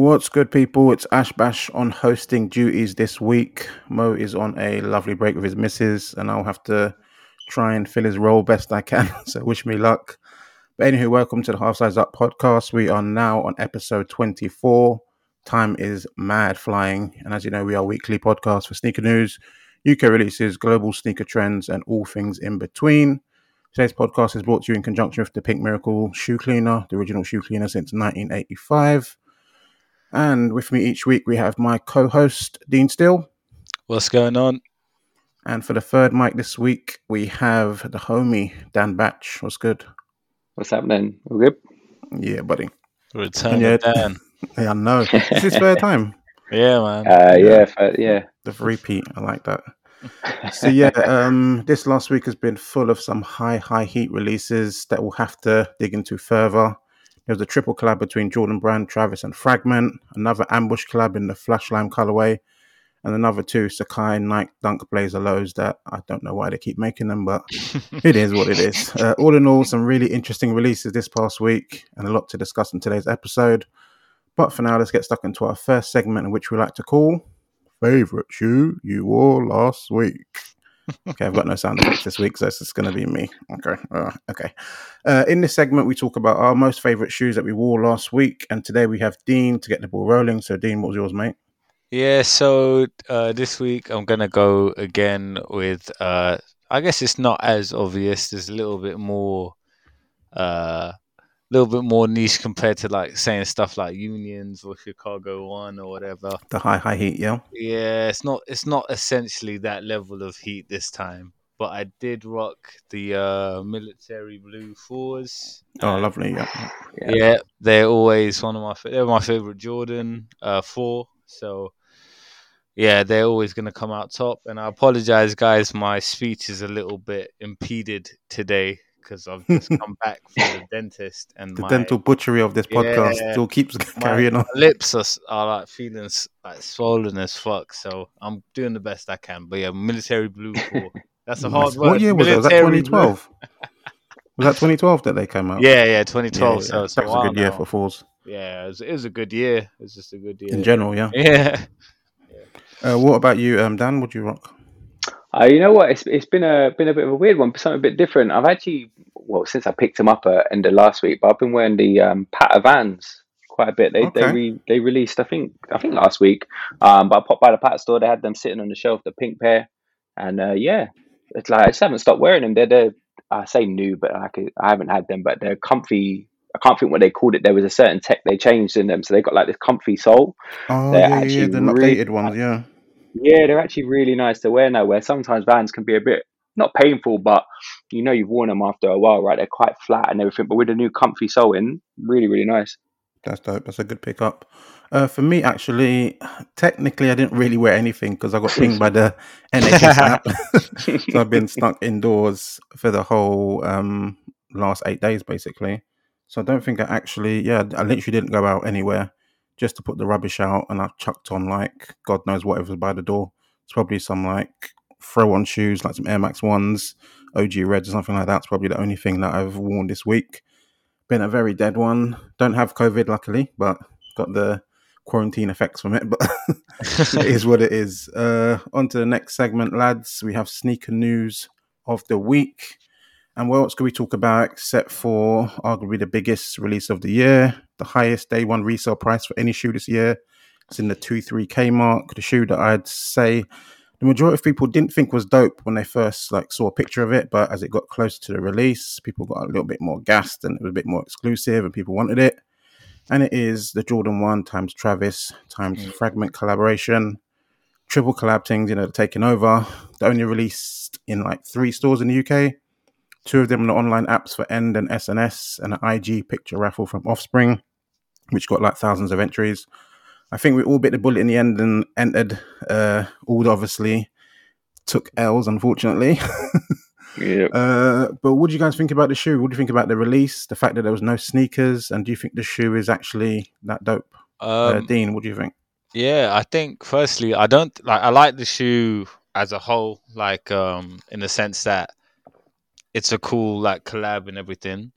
What's good, people? It's Ash Bash on hosting duties this week. Mo is on a lovely break with his missus, and I'll have to try and fill his role best I can. So, wish me luck. But anywho, welcome to the Half Size Up podcast. We are now on episode 24. Time is mad flying, and as you know, we are weekly podcast for sneaker news, UK releases, global sneaker trends, and all things in between. Today's podcast is brought to you in conjunction with the Pink Miracle Shoe Cleaner, the original shoe cleaner since 1985. And with me each week, we have my co host, Dean Steele. What's going on? And for the third mic this week, we have the homie, Dan Batch. What's good? What's happening? All good? Yeah, buddy. Return yeah, Dan. yeah, I know. It's his third time. Yeah, man. Uh, yeah, yeah. yeah. The repeat. I like that. so yeah, um, this last week has been full of some high, high heat releases that we'll have to dig into further. There was a triple collab between Jordan Brand, Travis, and Fragment, another ambush collab in the Flash Lime colorway, and another two sacai, Nike Dunk Blazer lows that I don't know why they keep making them, but it is what it is. Uh, all in all, some really interesting releases this past week and a lot to discuss in today's episode. But for now, let's get stuck into our first segment, in which we like to call Favorite Shoe You Wore Last Week okay, I've got no sound effects this week, so it's just going to be me. Okay, uh, okay. Uh, in this segment, we talk about our most favorite shoes that we wore last week, and today we have Dean to get the ball rolling. So, Dean, what was yours, mate? Yeah, so uh, this week I'm gonna go again with. Uh, I guess it's not as obvious. There's a little bit more uh, little bit more niche compared to like saying stuff like unions or Chicago One or whatever. The high high heat, yeah. Yeah, it's not it's not essentially that level of heat this time. But I did rock the uh, military blue fours. Oh, lovely! Yeah. yeah, yeah, they're always one of my they're my favorite Jordan uh, four. So yeah, they're always going to come out top. And I apologize, guys. My speech is a little bit impeded today because I've just come back from the dentist and the my, dental butchery of this podcast yeah, still keeps carrying on. Lips are, are like feeling like swollen as fuck, so I'm doing the best I can. But yeah, military blue. That's a hard word. What year was that? Was that 2012? was that 2012 that they came out? Yeah, yeah, 2012. Yeah, yeah. So that was a good year for fours. Yeah, it was, it was, a good year. It was just a good year in general. Yeah. Yeah. Uh, what about you, um, Dan? Would you rock? Uh, you know what? It's it's been a been a bit of a weird one, something a bit different. I've actually well since I picked them up at end of last week, but I've been wearing the um, Patta Vans quite a bit. They okay. they re, they released I think I think last week. Um, but I popped by the Patta store. They had them sitting on the shelf, the pink pair, and uh, yeah, it's like I just haven't stopped wearing them. They're the I say new, but like I haven't had them, but they're comfy. I can't think what they called it. There was a certain tech they changed in them, so they got like this comfy sole. Oh they're yeah, yeah, the really, updated ones, yeah. Yeah, they're actually really nice to wear now. Where sometimes Vans can be a bit not painful, but you know you've worn them after a while, right? They're quite flat and everything. But with a new comfy sole in, really, really nice. That's dope. That's a good pickup. Uh, for me, actually, technically, I didn't really wear anything because I got pinged by the NHS app. so I've been stuck indoors for the whole um, last eight days, basically. So I don't think I actually, yeah, I literally didn't go out anywhere just to put the rubbish out, and I've chucked on like God knows whatever was by the door. It's probably some like throw on shoes, like some Air Max ones, OG Reds or something like that. It's probably the only thing that I've worn this week. Been a very dead one. Don't have COVID, luckily, but got the quarantine effects from it. But it is what it is. Uh, on to the next segment, lads. We have sneaker news of the week. And what else could we talk about except for arguably the biggest release of the year, the highest day one resale price for any shoe this year? It's in the 2-3K mark. The shoe that I'd say the majority of people didn't think was dope when they first like saw a picture of it, but as it got closer to the release, people got a little bit more gassed and it was a bit more exclusive and people wanted it. And it is the Jordan 1 times Travis times mm. Fragment collaboration. Triple collab things, you know, taking over. only released in like three stores in the UK Two of them are online apps for End and SNS, and an IG picture raffle from Offspring, which got like thousands of entries. I think we all bit the bullet in the end and entered. Uh, all obviously took L's, unfortunately. yeah. Uh, but what do you guys think about the shoe? What do you think about the release? The fact that there was no sneakers, and do you think the shoe is actually that dope? Uh, um, uh, Dean, what do you think? Yeah, I think firstly, I don't like. I like the shoe as a whole, like um, in the sense that it's a cool like collab and everything.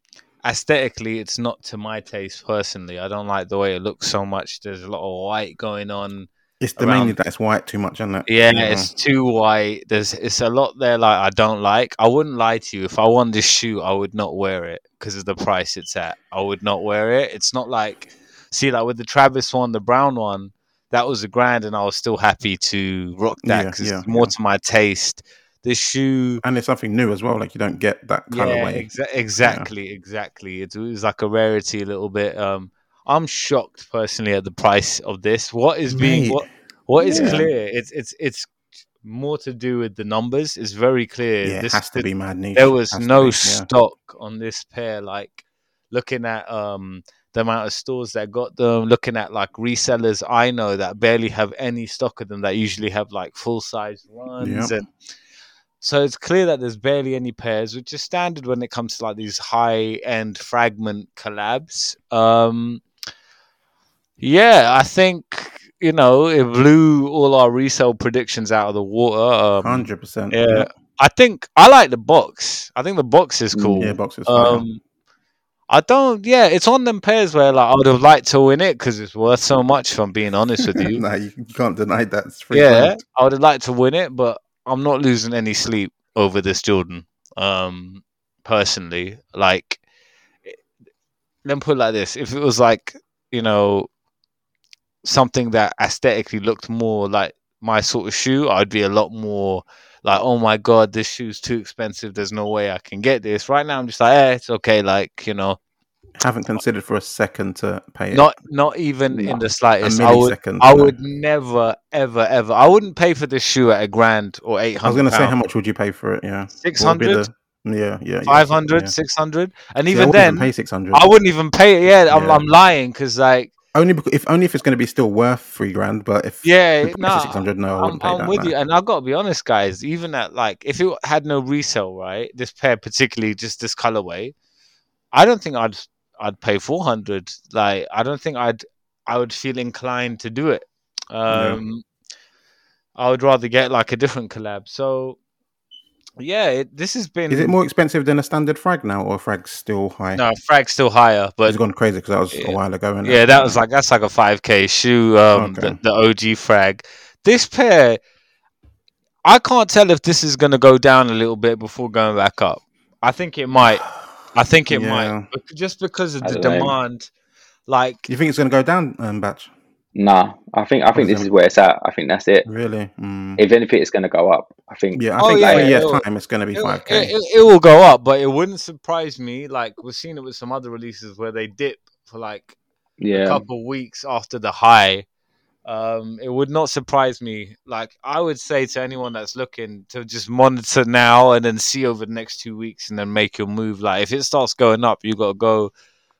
aesthetically, it's not to my taste personally. I don't like the way it looks so much. There's a lot of white going on. It's the mainly that it's white too much, isn't it? Yeah, it's too white. There's it's a lot there like I don't like. I wouldn't lie to you. If I won this shoe, I would not wear it because of the price it's at. I would not wear it. It's not like see like with the Travis one, the brown one, that was a grand, and I was still happy to rock that because yeah, yeah, it's more yeah. to my taste. This shoe, and it's something new as well. Like you don't get that colorway. Yeah, exa- exactly, exactly. It was like a rarity a little bit. Um, I'm shocked personally at the price of this. What is being Mate. what what is clear? It's it's it's more to do with the numbers. It's very clear. Yeah, this, has to be mad niche. There was no be, stock on this pair. Like looking at um the amount of stores that got them, looking at like resellers I know that barely have any stock of them that usually have like full size ones yep. and so it's clear that there's barely any pairs, which is standard when it comes to like these high end fragment collabs. Um yeah, I think you know it blew all our resale predictions out of the water. Um, Hundred um, percent. Yeah, I think I like the box. I think the box is cool. Yeah, box is. Um, I don't. Yeah, it's on them pairs where like I would have liked to win it because it's worth so much. If I'm being honest with you, nah, you, can't deny that. yeah, I would have liked to win it, but I'm not losing any sleep over this Jordan. Um, personally, like, let me put it like this: if it was like you know something that aesthetically looked more like my sort of shoe, I'd be a lot more like, oh my god, this shoe's too expensive. There's no way I can get this. Right now, I'm just like, eh, it's okay. Like you know, haven't considered for a second to pay it. Not not even in the slightest. I would, I would never, ever, ever. I wouldn't pay for this shoe at a grand or eight hundred. I was going to say, how much would you pay for it? Yeah, six hundred. Yeah, yeah, 500, yeah. 600. and even then, pay six hundred. I wouldn't even pay it. Yeah, I'm, yeah. I'm lying because like only because if only if it's going to be still worth three grand, but if yeah, no, six hundred, no, I am I'm with you, and I've got to be honest, guys. Even at like, if it had no resale, right, this pair particularly, just this colorway, I don't think I'd I'd pay four hundred. Like, I don't think I'd I would feel inclined to do it. Um. I would rather get like a different collab. So yeah, it, this has been. Is it more expensive than a standard frag now, or frag's still high? No, frag's still higher, but it's gone crazy because that was yeah. a while ago. Yeah, that was like that's like a five k shoe. Um, okay. the, the OG frag. This pair, I can't tell if this is going to go down a little bit before going back up. I think it might. I think it yeah. might, just because of the demand. Like, you think it's going to go down, um, batch? Nah, I think I think this is where it's at. I think that's it. Really? Mm. If anything, it's going to go up. I think. Yeah, I oh, think yeah, years time it's going to be five k. It, it, will go up, but it wouldn't surprise me. Like we've seen it with some other releases where they dip for like yeah. a couple weeks after the high. Um, it would not surprise me. Like I would say to anyone that's looking to just monitor now and then see over the next two weeks and then make your move. Like if it starts going up, you got to go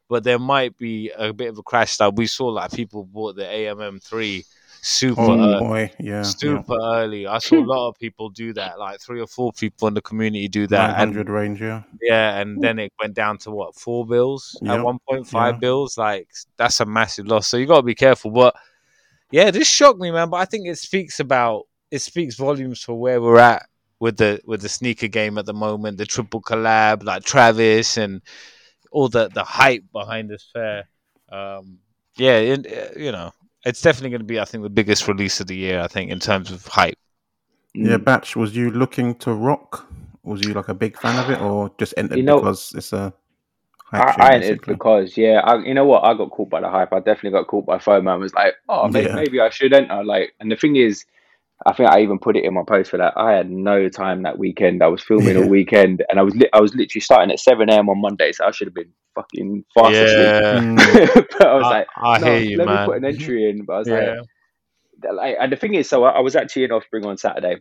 but there might be a bit of a crash that we saw like people bought the AMM three super oh, boy. yeah super yeah. early. I saw a lot of people do that, like three or four people in the community do that. Hundred range, yeah. Yeah, and then it went down to what four bills yep. at one point five yeah. bills. Like that's a massive loss. So you got to be careful. But yeah, this shocked me, man. But I think it speaks about it speaks volumes for where we're at with the with the sneaker game at the moment. The triple collab, like Travis and all the the hype behind this fair. Um, yeah, it, uh, you know, it's definitely going to be, I think, the biggest release of the year. I think in terms of hype. Yeah, mm. Batch, was you looking to rock? Was you like a big fan of it, or just entered you know, because it's a? I, I entered because yeah, I, you know what? I got caught by the hype. I definitely got caught by FOMO. I was like, oh, maybe, yeah. maybe I should enter. Like, and the thing is, I think I even put it in my post for that. I had no time that weekend. I was filming yeah. all weekend, and I was li- I was literally starting at seven a.m. on Monday, so I should have been fucking fast yeah. asleep. Mm. but I was I, like, I no, you, let man. me put an entry in. But I was yeah. like, like, and the thing is, so I, I was actually in Offspring on Saturday.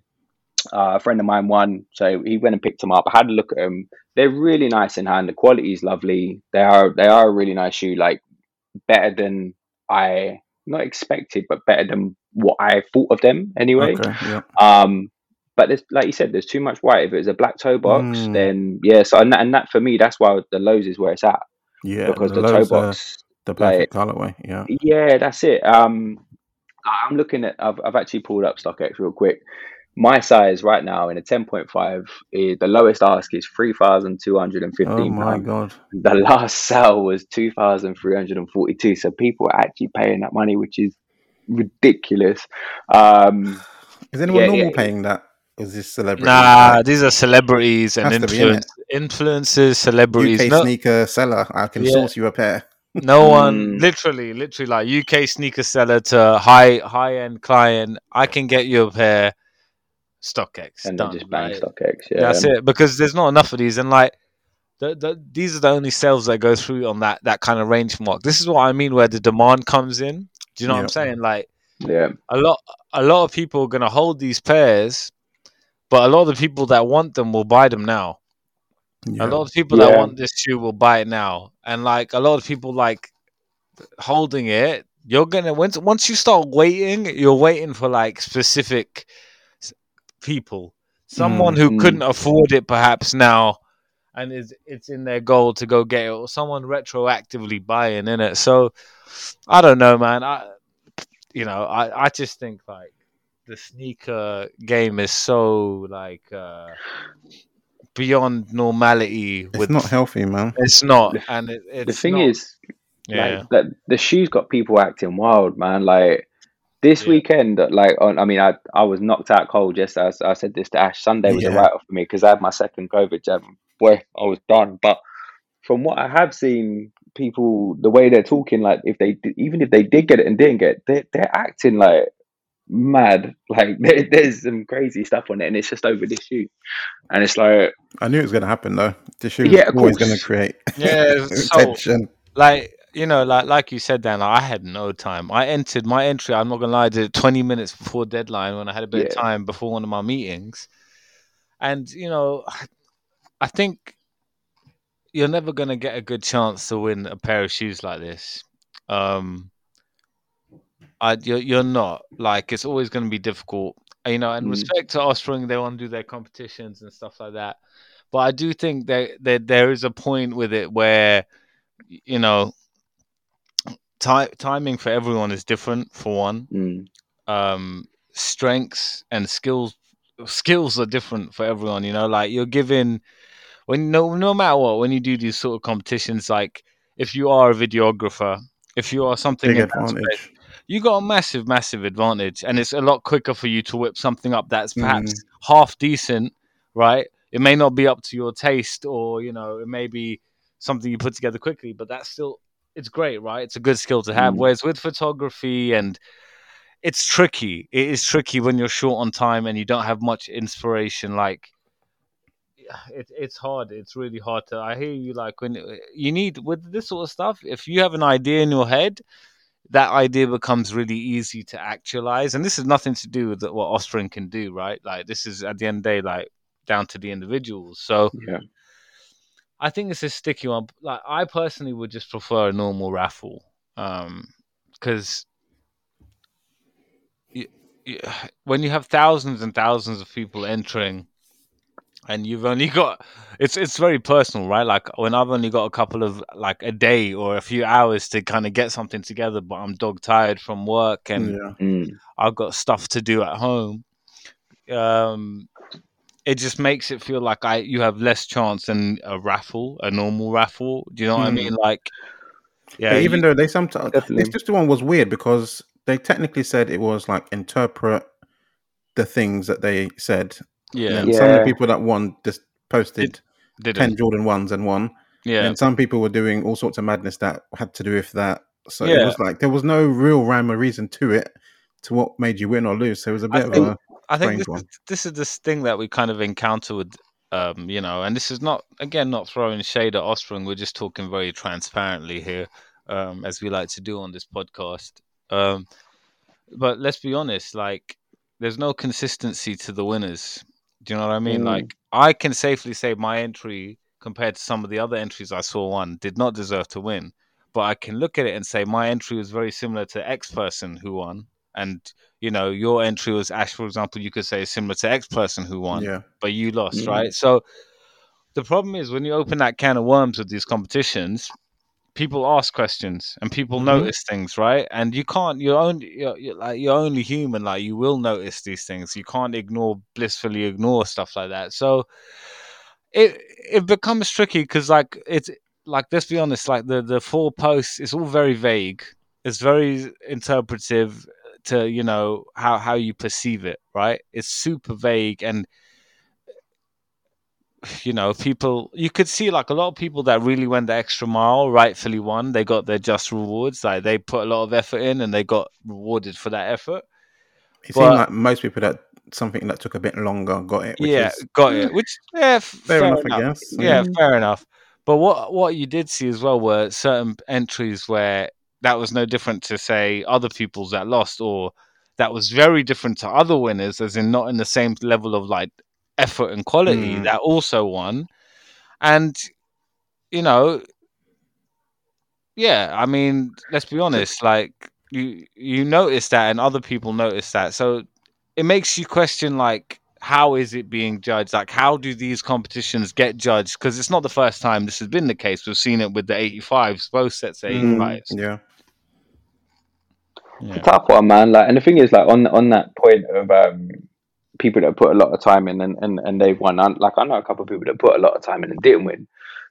Uh, a friend of mine won, so he went and picked them up. I had a look at them. They're really nice in hand. The quality is lovely. They are they are a really nice shoe. Like better than I not expected, but better than what I thought of them anyway. Okay, yeah. Um, but there's like you said, there's too much white. If it was a black toe box, mm. then yeah. So and that, and that for me, that's why the lows is where it's at. Yeah, because the, the toe box, the perfect like, colorway. Yeah, yeah, that's it. Um, I'm looking at. I've I've actually pulled up StockX real quick. My size right now in a 10.5 is the lowest ask is 3215 Oh my pounds god. the last sale was 2342 so people are actually paying that money which is ridiculous um Is anyone Yeah, normal yeah. paying that? Is this celebrity? Nah, Like, these are celebrities and Has to be, influence, influencers, celebrities. UK No, sneaker seller. I can Yeah. source you a pair. no one, Mm. literally, literally, like UK sneaker seller to high high end client. I can get you a pair. StockX and they're done. just buying right? StockX yeah That's um, it because there's not enough of these, and like the, the, these are the only sales that go through on that that kind of range mark. This is what I mean, where the demand comes in. Do you know what I'm saying? Like yeah a lot, a lot of people are gonna hold these pairs, but a lot of the people that want them will buy them now. Yeah. A lot of people that want this shoe will buy it now, and like a lot of people like holding it. You're gonna once once you start waiting, you're waiting for like specific s- people, someone who Mm. couldn't afford it perhaps now, and is it's in their goal to go get it, or someone retroactively buying in it. So I don't know, man. I you know I I just think like the sneaker game is so like uh beyond normality It's with not healthy, man. it's not and it, it's the thing not- is yeah like that the shoes got people acting wild man like this Yeah. weekend like on i mean i i was knocked out cold just as i said this to ash sunday was a Yeah. write-off for me because i had my second covid jab boy i was done but from what i have seen people the way they're talking like if they even if they did get it and didn't get it they, they're acting like mad like there, there's some crazy stuff on it and it's just over this shoe and it's like I knew it was going to happen though. The shoe Yeah, was of always going to create yeah so tension. like you know like like you said dan i had no time. I entered my entry i'm not gonna lie I did it 20 minutes before deadline when i had a bit of time before one of my meetings. And you know i think you're never gonna get a good chance to win a pair of shoes like this. Um I, you're, you're not. Like it's always going to be difficult. You know and Mm. respect to Offspring they want to do their competitions and stuff like that. But I do think that, that there is a point with it where you know ti- timing for everyone is different for one mm, um strengths and skills skills are different for everyone you know like you're given when no no matter what when you do these sort of competitions like if you are a videographer if you are something Big in that space, advantage. you got a massive massive advantage and it's a lot quicker for you to whip something up that's perhaps Mm. half decent right it may not be up to your taste or you know it may be something you put together quickly but that's still it's great right? It's a good skill to have. Mm. whereas with photography and it's tricky. It is tricky when you're short on time and you don't have much inspiration. Like it, it's hard. It's really hard to i hear you like when you need with this sort of stuff if you have an idea in your head that idea becomes really easy to actualize. And this is nothing to do with what Offspring can do right? Like this is at the end of the day like down to the individuals. So yeah I think it's a sticky one. Like I personally would just prefer a normal raffle, um, because you, you, when you have thousands and thousands of people entering, and you've only got it's it's very personal, right? Like when I've only got a couple of like a day or a few hours to kind of get something together, but I'm dog tired from work and Yeah. mm, I've got stuff to do at home. Um, it just makes it feel like I you have less chance than a raffle, a normal raffle. Do you know what I Hmm. mean? Like, yeah, But even you- though they sometimes Definitely. this just one was weird because they technically said it was like interpret the things that they said. yeah, And some of the people that won just posted did ten? Jordan ones and won. Yeah, And some people were doing all sorts of madness that had to do with that. So Yeah. it was like there was no real rhyme or reason to it to what made you win or lose. So it was a bit of think- a I think this is, this is this thing that we kind of encounter with, um, you know, and this is not again not throwing shade at Offspring. We're just talking very transparently here, um, as we like to do on this podcast. Um, but let's be honest, like there's no consistency to the winners. Do you know what I mean? Mm. Like I can safely say my entry compared to some of the other entries I saw won did not deserve to win. But I can look at it and say my entry was very similar to X person who won, and you know your entry was Ash, for example. You could say similar to X person who won, Yeah. but you lost, Mm. right? So the problem is when you open that can of worms with these competitions, people ask questions and people Mhm. notice things, right? And you can't. You're only you're, you're like you're only human. Like you will notice these things. You can't ignore blissfully ignore stuff like that. So it it becomes tricky because like it's like let's be honest. Like the the four posts, it's all very vague. It's very interpretive to you know how how you perceive it, right? It's super vague and you know, people you could see like a lot of people that really went the extra mile, rightfully won. They got their just rewards. Like they put a lot of effort in and they got rewarded for that effort. It But- seemed like most people that something that took a bit longer got it. Which yeah, is got it. Which yeah, f- fair, enough, I guess. Yeah, fair enough. But what what you did see as well were certain entries where that was no different to say other people's that lost, or that was very different to other winners, as in not in the same level of like effort and quality Mm. that also won. And you know, yeah, I mean, let's be honest, like you you notice that and other people notice that. So it makes you question like how is it being judged? Like how do these competitions get judged? Because it's not the first time this has been the case. We've seen it with the 85s, both sets of Mm, 85s. Yeah. It's a tough one, man. Like, and the thing is, like, on on that point of um, people that put a lot of time in and and, and they've won. I, like, I know a couple of people that put a lot of time in and didn't win,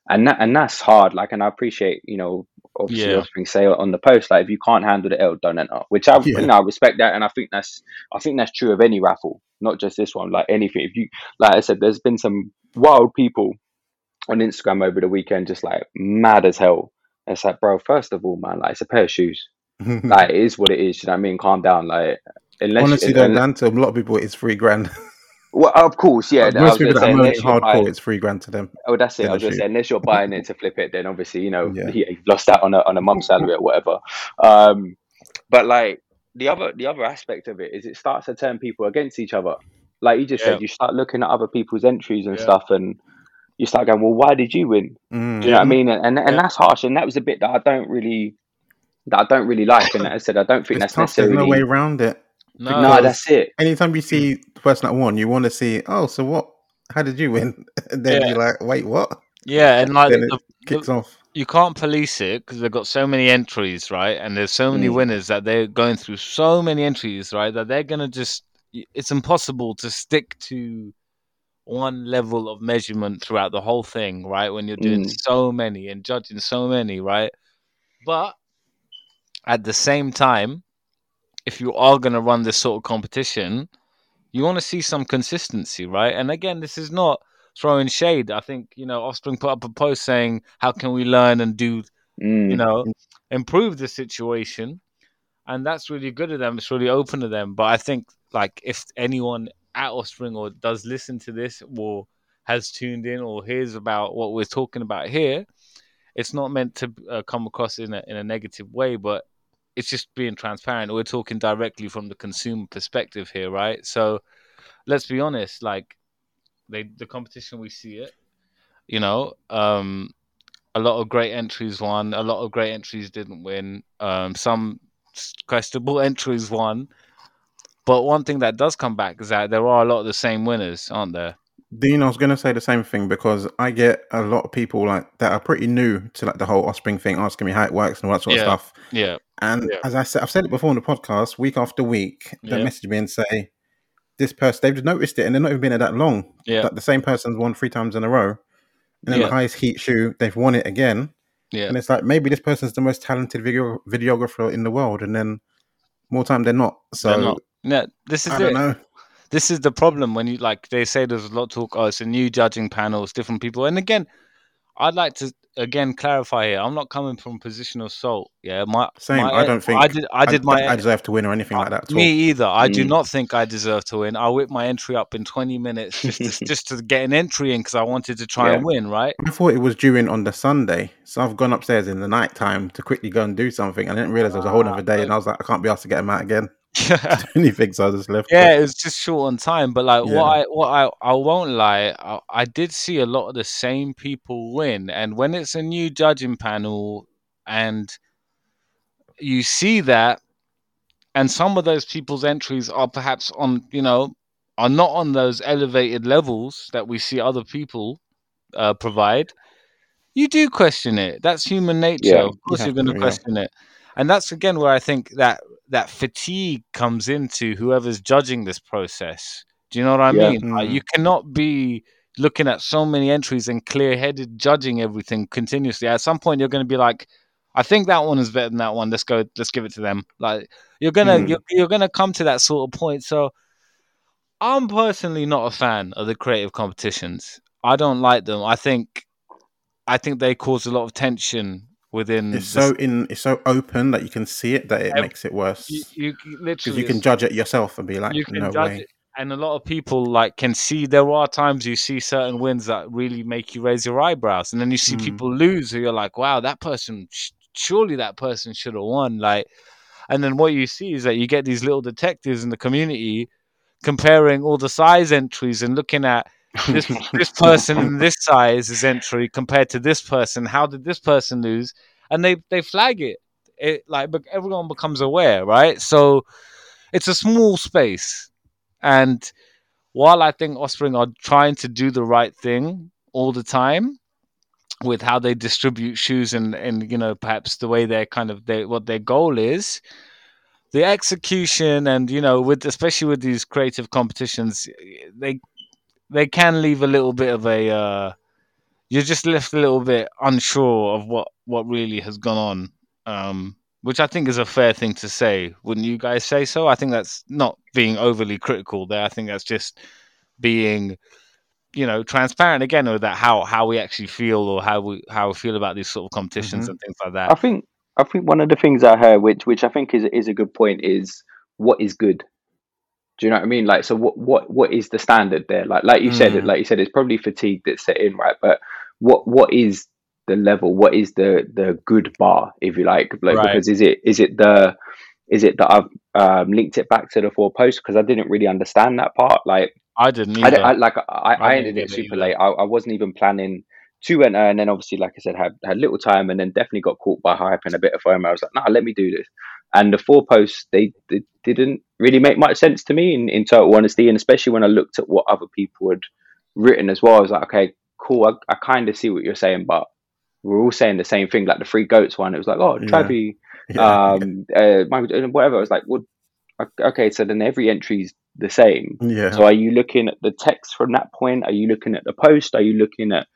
and that and that's hard. Like, and I appreciate, you know, obviously, Yeah. Offspring say on the post, like, if you can't handle the L, don't enter. Which I, Yeah. you know, I respect that, and I think that's I think that's true of any raffle, not just this one. Like anything, if you, like I said, there's been some wild people on Instagram over the weekend, just like mad as hell. It's like, bro, first of all, man, like it's a pair of shoes like it is what it is. You know what I mean? Calm down. Like unless Honestly, you, though, unless- Dan, to a lot of people, it's three grand. well, of course, yeah. I Most was people gonna that say are moaning unless you're hardcore, buying, it's three grand to them. oh, that's it. I in was a gonna say unless you're buying it to flip it, then obviously you know Yeah. yeah. you've lost out on a on a month's salary or whatever. Um, but like the other the other aspect of it is it starts to turn people against each other. Like you just Yeah. said, you start looking at other people's entries and Yeah. stuff, and you start going, "Well, why did you win?" Mm. Do you know what I mean? And and, and Yeah. that's harsh. And that was a bit that I don't really that I don't really like. And as I said, I don't think It's that's tough. There's necessarily. no way around it. No, no, that's it. Anytime you see the person that won, you want to see, oh, so what? How did you win? And then Yeah. you're like, wait, what? yeah, and like Then it the, Kicks off. you can't police it because they've got so many entries, right? And there's so many Mm. winners that they're going through so many entries, right? That they're gonna just it's impossible to stick to one level of measurement throughout the whole thing, right? When you're doing Mm. so many and judging so many, right? But at the same time, if you are gonna run this sort of competition, you want to see some consistency, right? And again, this is not throwing shade. I think you know, Offspring put up a post saying, "How can we learn and do Mm. you know, improve the situation. And that's really good of them. It's really open to them. But I think, like, if anyone at Offspring or does listen to this or has tuned in or hears about what we're talking about here, it's not meant to uh, come across in a, in a negative way, but it's just being transparent. We're talking directly from the consumer perspective here, right? So let's be honest, like, they, the competition, we see it, you know, um, a lot of great entries won. A lot of great entries didn't win. Um, some questionable entries won. But one thing that does come back is that there are a lot of the same winners, aren't there? Dean, I was going to say the same thing because I get a lot of people like that are pretty new to like the whole Offspring thing, asking me how it works and all that sort Yeah. of stuff. Yeah, And Yeah. as I said, I've said it before on the podcast, week after week, they Yeah. message me and say, "This person, they've noticed it, and they're not even been there that long. yeah, That the same person's won three times in a row, and then the highest heat shoe, they've won it again. yeah, And it's like maybe this person's the most talented video videographer in the world, and then more time they're not. So They're not. Yeah, this is I it. don't know. This is the problem when you like they say there's a lot of talk. Oh, it's a new judging panel, it's different people. And again, I'd like to again clarify here. I'm not coming from a position of salt. Yeah, my Same. my- I don't think I did. I did I, my I deserve to win or anything like that. At all. Me either. I do Mm. not think I deserve to win. I whipped my entry up in 20 minutes just to, just to get an entry in because I wanted to try and win, right? I thought it was due in on the Sunday, so I've gone upstairs in the night time to quickly go and do something. I didn't realize it was a whole other day, and I was like, I can't be asked to get him out again. Yeah, anything, so I just left. Yeah, it was just short on time. But like, Yeah. what I what I I won't lie, I, I did see a lot of the same people win, and when it's a new judging panel, and you see that, and some of those people's entries are perhaps on, you know, are not on those elevated levels that we see other people uh, provide. you do question it. That's human nature. Yeah, of course, you you are going to, question it, and that's again where I think that that fatigue comes into whoever's judging this process. Do you know what I Yeah. mean? Like, Mm. you cannot be looking at so many entries and clear-headed judging everything continuously. At some point, you're going to be like, "I think that one is better than that one. Let's go. Let's give it to them." Like you're gonna Mm. you're, you're gonna come to that sort of point. So I'm personally not a fan of the creative competitions. I don't like them. I think I think they cause a lot of tension within. It's the so in it's so open that you can see it that it makes it worse you, you you you, can judge it yourself and be like, no way. it, and a lot of people like can see there are times you see certain wins that really make you raise your eyebrows, and then you see Mm. people lose who you're like, wow, that person surely that person should have won. Like, and then what you see is that you get these little detectives in the community comparing all the size entries and looking at this this person in this is entry compared to this person. How did this person lose? And they they flag it. It like but everyone becomes aware, right? So it's a small space, and while I think Offspring are trying to do the right thing all the time with how they distribute shoes and and you know perhaps the way they're kind of they what their goal is the execution and you know with especially with these creative competitions they they can leave a little bit of a uh you're just left a little bit unsure of what what really has gone on um which I think is a fair thing to say wouldn't you guys say so I think that's not being overly critical there I think that's just being you know transparent again with that how how we actually feel or how we how we feel about these sort of competitions Mhm. and things like that. I think I think one of the things I heard, which which I think is is a good point, is what is good. Do you know what I mean? Like, so what what what is the standard there? Like like you said, Mm. like you said, it's probably fatigue that's set in, right? But what what is the level? What is the the good bar, if you like? Like Right. because is it is it the is it that I've um, linked it back to the four posts because I didn't really understand that part. Like I didn't I, either don't- I like I, I I ended it it super either. late. I, I wasn't even planning to enter, and then obviously, like I said, had had little time, and then definitely got caught by hype and a bit of FOMO. I was like, nah, let me do this. And the four posts they, they didn't really make much sense to me in, in total honesty, and especially when I looked at what other people had written as well. I was like, okay, cool. I, I kind of see what you're saying, but we're all saying the same thing. Like the three goats one, it was like, oh, Yeah. Travi, Yeah. um, uh, Michael, whatever. I was like, well, okay, so then every entry's the same. yeah. So are you looking at the text from that point? Are you looking at the post? Are you looking at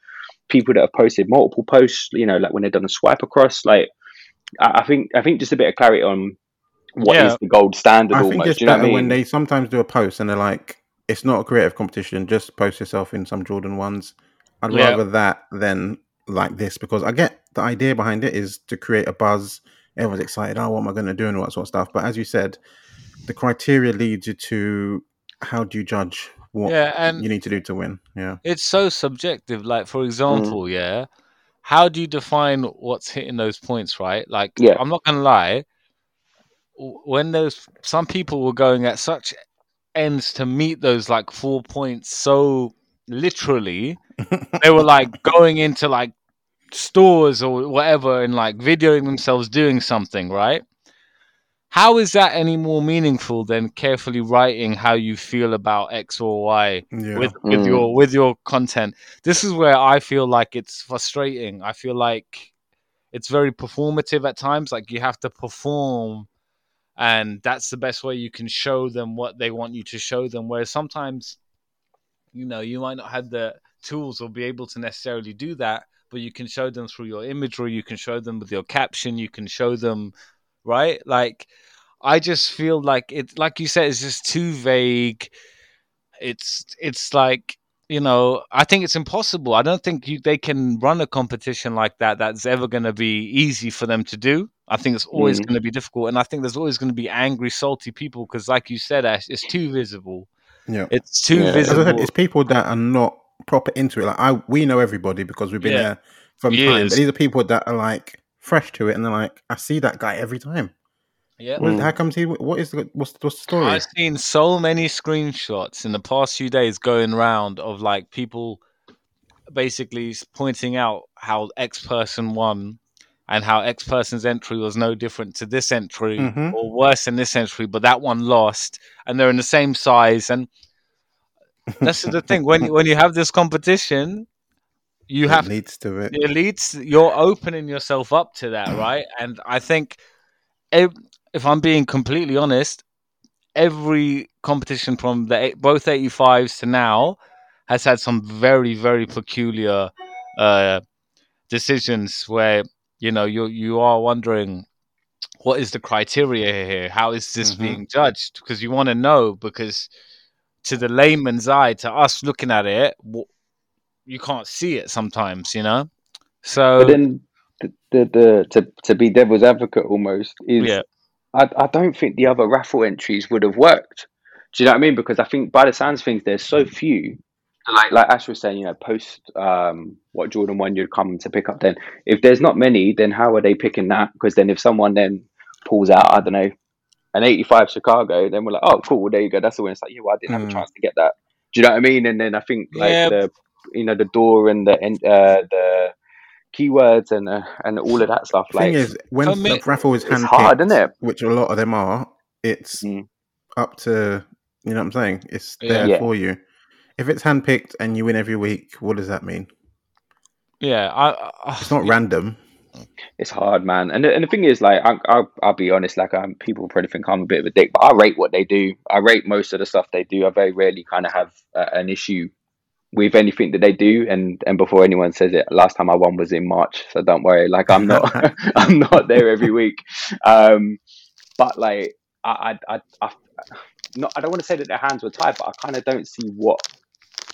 people that have posted multiple posts? You know, like when they've done a swipe across. Like, I, I think I think just a bit of clarity on what is Yeah. the gold standard I almost. think it's Do you know better what I when they sometimes do a post and they're like, "It's not a creative competition. Just post yourself in some Jordan ones." I'd Yeah. rather that than like this because I get the idea behind it is to create a buzz. Everyone's excited. Oh, what am I going to do and all that sort of stuff. But as you said, the criteria leads you to how do you judge what yeah and you need to do to win? Yeah. it's so subjective. Like, Mm. for example, yeah, how do you define what's hitting those points, right? Like, Yeah. I'm not gonna lie. When those some people were going at such ends to meet those like four points so literally, they were like going into like stores or whatever and like videoing themselves doing something, right? How is that any more meaningful than carefully writing how you feel about X or Y Yeah. with with Mm. your with your content. This is where I feel like it's frustrating. I feel like it's very performative at times. Like you have to perform, and that's the best way you can show them what they want you to show them. Whereas sometimes, you know, you might not have the tools or be able to necessarily do that, but you can show them through your imagery. You can show them with your caption. You can show them, right? Like. I just feel like it, like you said, it's just too vague. It's it's like you know, I think it's impossible. I don't think you, they can run a competition like that that's ever going to be easy for them to do. I think it's always Mm. going to be difficult, and I think there's always going to be angry, salty people because, like you said, Ash, it's too visible. Yeah. It's too Yeah. As I said, visible. it's people that are not proper into it. Like I, we know everybody because we've been Yeah. there from time. Years. But these are people that are like fresh to it, and they're like, I see that guy every time. Yeah. What- Mm. How comes he? What is the what's, what's the story? I've seen so many screenshots in the past few days going around of like people basically pointing out how X person won and how X person's entry was no different to this entry Mhm. or worse than this entry, but that one lost and they're in the same size. And that's the thing when when you have this competition, you it have leads to it. it leads you're opening yourself up to that right and i think if, if i'm being completely honest every competition from the both 85s to now has had some very very peculiar uh decisions where you know you you are wondering what is the criteria here how is this Mhm. being judged because you want to know because to the layman's eye to us looking at it w- you can't see it sometimes you know so But then the, the, the to to be devil's advocate almost is yeah I, I don't think the other raffle entries would have worked. Do you know what I mean? Because I think by the sounds of things, there's so few. Like like Ash was saying, you know, post um, what Jordan one you'd come to pick up. Then if there's not many, then how are they picking that? Because then if someone then pulls out, I don't know, an 85 Chicago, then we're like, oh, cool, well, there you go. That's the one. It's like, yeah, well, I didn't have a chance to get that. Do you know what I mean? And then I think like Yeah. the you know the door and the en- uh, the keywords and uh, and all of that stuff. The Like thing is, when For me- the raffle is it's handpicked, hard, isn't it? which a lot of them are, it's Mm. up to you know what I'm saying. It's there Yeah. for you. If it's handpicked and you win every week, what does that mean? yeah I, I It's not random. it's hard, man. And the, and the thing is, like, I, I'll, I'll be honest, like, um, people probably think I'm a bit of a dick, but I rate what they do. I rate most of the stuff they do. I very rarely kind of have uh, an issue with anything that they do. And and before anyone says it, last time I won was in March, so don't worry. Like, I'm not, I'm not there every week. Um, but like, I, I, I, I not, I don't want to say that their hands were tied, but I kind of don't see what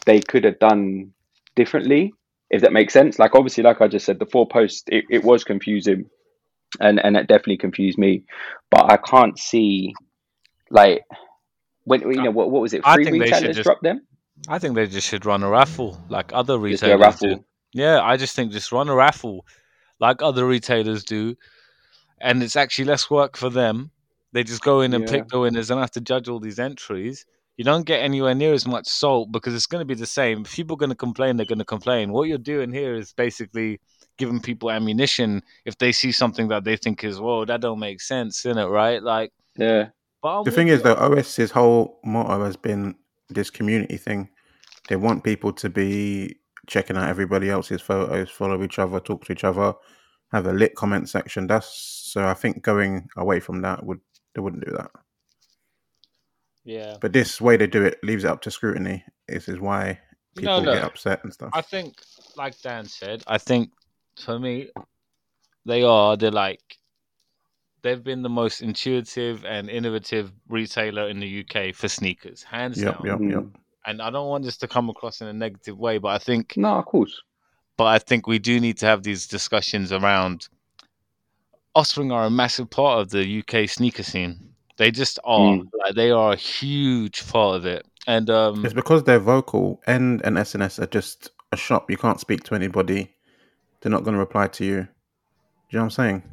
they could have done differently if that makes sense. Like obviously, like I just said, the four posts it, it was confusing, and and it definitely confused me. But I can't see like when you know what what was it? I Free think they should retailers just dropped them. I think they just should run a raffle like other Just do a retailers do. Yeah, I just think just run a raffle like other retailers do, and it's actually less work for them. They just go in and Yeah. pick the winners and have to judge all these entries. You don't get anywhere near as much salt because it's going to be the same. If people are going to complain, they're going to complain. What you're doing here is basically giving people ammunition if they see something that they think is, whoa, that don't make sense, in it, right? Like, Yeah, but I'm The thing is, though, OS's whole motto has been this community thing. They want people to be checking out everybody else's photos, follow each other, talk to each other, have a lit comment section. That's so. I think going away from that would they wouldn't do that. yeah. But this way they do it leaves it up to scrutiny. This is why people get upset and stuff. I think, like Dan said, I think for me, they are they're like they've been the most intuitive and innovative retailer in the UK for sneakers, hands Yep, down. yep, yep. And I don't want this to come across in a negative way, but I think, no, of course. but I think we do need to have these discussions around. Offspring are a massive part of the UK sneaker scene. They just are. Mm. Like they are a huge part of it. And um, It's because they're vocal. and and SNS are just a shop. You can't speak to anybody. They're not going to reply to you. Do you know what I'm saying?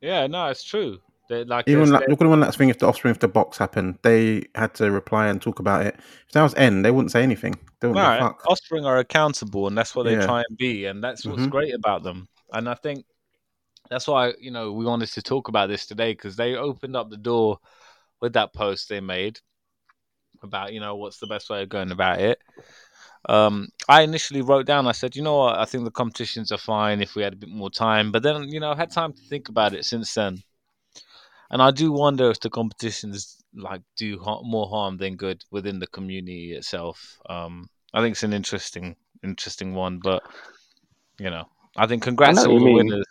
Yeah, no, it's true. They're like Even like, look at the one that's thing. If the offspring, if the box happened, they had to reply and talk about it. If that was N, they wouldn't say anything. They wouldn't No, fuck. Offspring are accountable, and that's what they Yeah. try and be, and that's what's Mhm. great about them. And I think that's why you know we wanted to talk about this today because they opened up the door with that post they made about you know what's the best way of going about it. Um, I initially wrote down. I said, you know what, I think the competitions are fine if we had a bit more time. But then you know I've had time to think about it since then, and I do wonder if the competitions like do ha- more harm than good within the community itself. Um, I think it's an interesting, interesting one, but you know, I think congrats know to all the mean. winners.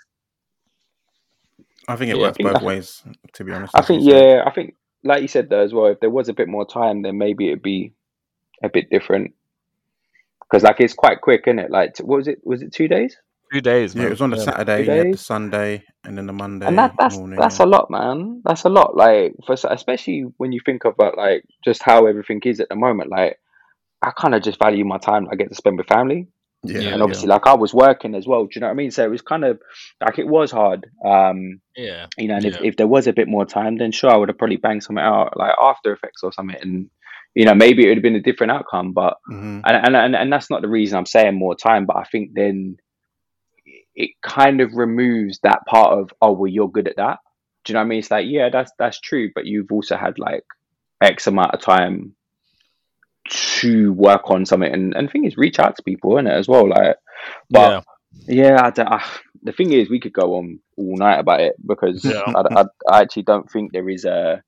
I think it Yeah, works think both I- ways. To be honest, I as you think said. yeah, I think like you said though as well. If there was a bit more time, then maybe it'd be a bit different. Because like it's quite quick, isn't it? Like what was it? Was it two days? Two days, Yeah, it was on the Yeah. Saturday, Two you had the? Sunday, and then the Monday and that that's morning. that's a lot, man. That's a lot. Like for especially when you think about like just how everything is at the moment. Like I kind of just value my time I get to spend with family, yeah, Yeah, and obviously like I was working as well. Do you know what I mean? So it was kind of like it was hard. Um, Yeah, you know, and if, if there was a bit more time, then sure I would have probably banged something out like After Effects or something, and you know maybe it would have been a different outcome. But hmm and, and and and that's not the reason I'm saying more time, but I think then it kind of removes that part of oh well you're good at that. Do you know what I mean? It's like yeah that's that's true, but you've also had like X amount of time to work on something, and and the thing is reach out to people in it as well. Like But yeah, yeah I, I, the thing is, we could go on all night about it because yeah. I, I, I, actually don't think there is a.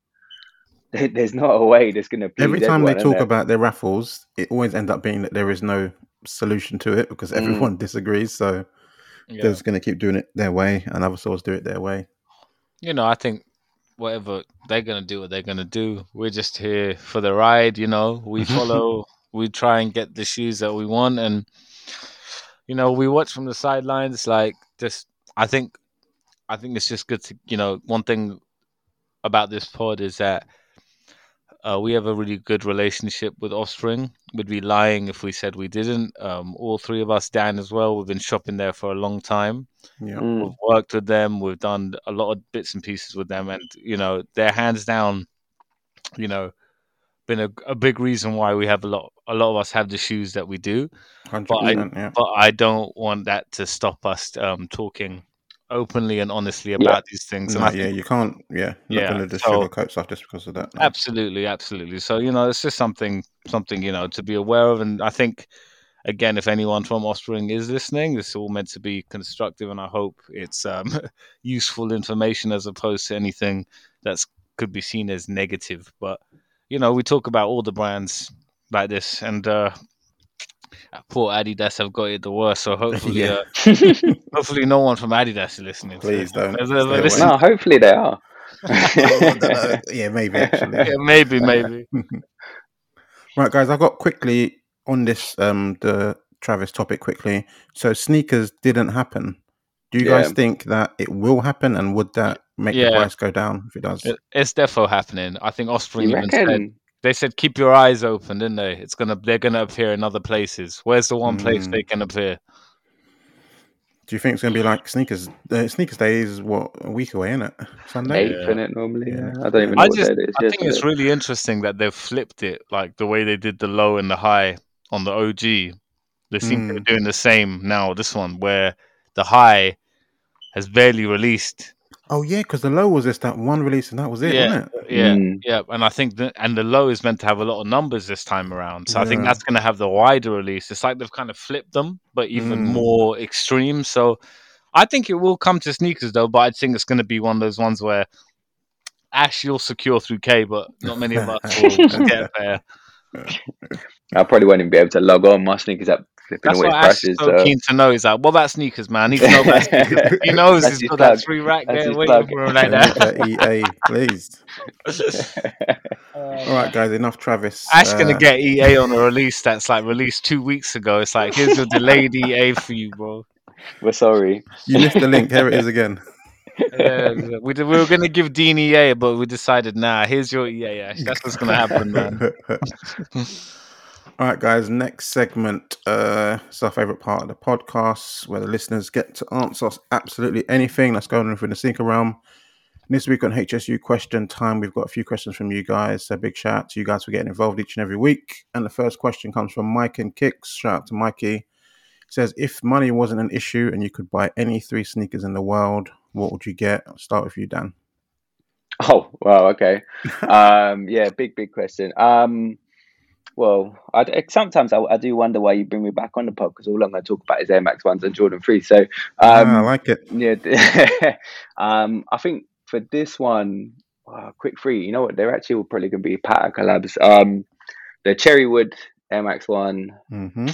There's not a way that's going to. Be every time they talk about their raffles, it always ends up being that there is no solution to it because mm. everyone mm. disagrees. So yeah. they're just going to keep doing it their way, and other stores do it their way. You know, I think whatever they're going to do, what they're going to do. We're just here for the ride. You know, we follow. we try and get the shoes that we want, and you know, we watch from the sidelines. Like, just I think, I think it's just good to you know. One thing about this pod is that uh, we have a really good relationship with Offspring. We'd be lying if we said we didn't. Um, all three of us, Dan as well, we've been shopping there for a long time. Yeah. Mm. We've worked with them. We've done a lot of bits and pieces with them, and you know, they're hands down, you know, been a, a big reason why we have a lot. A lot of us have the shoes that we do, but I, yeah. but I don't want that to stop us um, talking openly and honestly about yeah. these things. No, yeah, you can't. Yeah, not yeah. just so, sugarcoat stuff just because of that. No. Absolutely, absolutely. So you know, it's just something, something you know, to be aware of. And I think, again, if anyone from Offspring is listening, this is all meant to be constructive, and I hope it's um, useful information as opposed to anything that's could be seen as negative. But you know, we talk about all the brands like this, and uh, poor Adidas have got it the worst. So hopefully, yeah. uh, hopefully, no one from Adidas is listening. Please don't. no, hopefully they are. yeah, maybe actually. Yeah, maybe, maybe. right, guys, I got quickly on this um the Travis topic quickly. So sneakers didn't happen. Do you yeah. guys think that it will happen, and would that make yeah. the price go down if it does? It, it's definitely happening. I think Offspring even said they said keep your eyes open, didn't they? It's gonna they're gonna appear in other places. Where's the one place they can appear? Do you think it's gonna be like sneakers? Uh, sneakers day is what a week away, isn't it? Sunday, eighth, yeah. it normally. Yeah. I don't even know I just, what it is. I think it's really interesting that they've flipped it, like the way they did the low and the high on the OG. They seem mm. to be doing the same now. This one where the high has barely released Oh yeah, because the low was just that one release and that was it, yeah, it? Yeah, mm. yeah, and I think that and the low is meant to have a lot of numbers this time around. So yeah. I think that's going to have the wider release. It's like they've kind of flipped them, but even mm. more extreme. So I think it will come to sneakers though, but I think it's going to be one of those ones where Ash you'll secure through K, but not many of us will get there. I probably won't even be able to log on my sneakers app flipping That's away what prices. so uh, keen to know is that what about sneakers, man? I need to about sneakers. he knows he's got plug. that three rack That's there waiting for him like that. EA, please. All right, guys, enough Travis. Ash uh, gonna get EA on a release that's like released two weeks ago. It's like here's your delayed EA for you, bro. We're sorry. You missed the link. Here it is again. yeah, we, we were going to give Dean EA, but we decided, nah, here's your EA, Ash. That's what's going to happen, man. All right, guys. Next segment uh, is our favorite part of the podcast, where the listeners get to answer us absolutely anything that's going on within the sneaker realm. This week on HSU Question Time, we've got a few questions from you guys. So big shout out to you guys for getting involved each and every week. And the first question comes from Mike and Kicks. Shout out to Mikey. He says, if money wasn't an issue and you could buy any three sneakers in the world, what would you get? I'll start with you, Dan. Oh, wow. Okay. um, yeah, big, big question. Um, well, I, sometimes I, I, do wonder why you bring me back on the pod because all I'm going to talk about is Air Max ones and Jordan three. So um, ah, I like it. Yeah, um, I think for this one, uh, quick free. You know what? They're actually probably going to be Patta collabs. Um, the Cherrywood Air Max one, mm-hmm.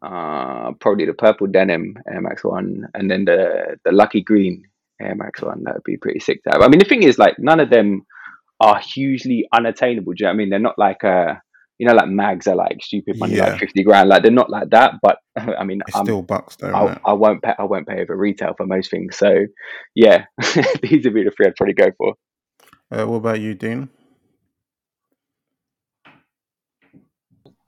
uh, probably the purple denim Air Max one, and then the the lucky green Air Max one. That would be pretty sick to have. I mean, the thing is, like, none of them are hugely unattainable. Do you know I mean? They're not like a you know, like mags are like stupid money, yeah. like fifty grand. Like they're not like that, but I mean, it's still bucks though. I, I, won't pay. I won't pay over retail for most things. So, yeah, these would be the three I'd probably go for. Uh, what about you, Dean?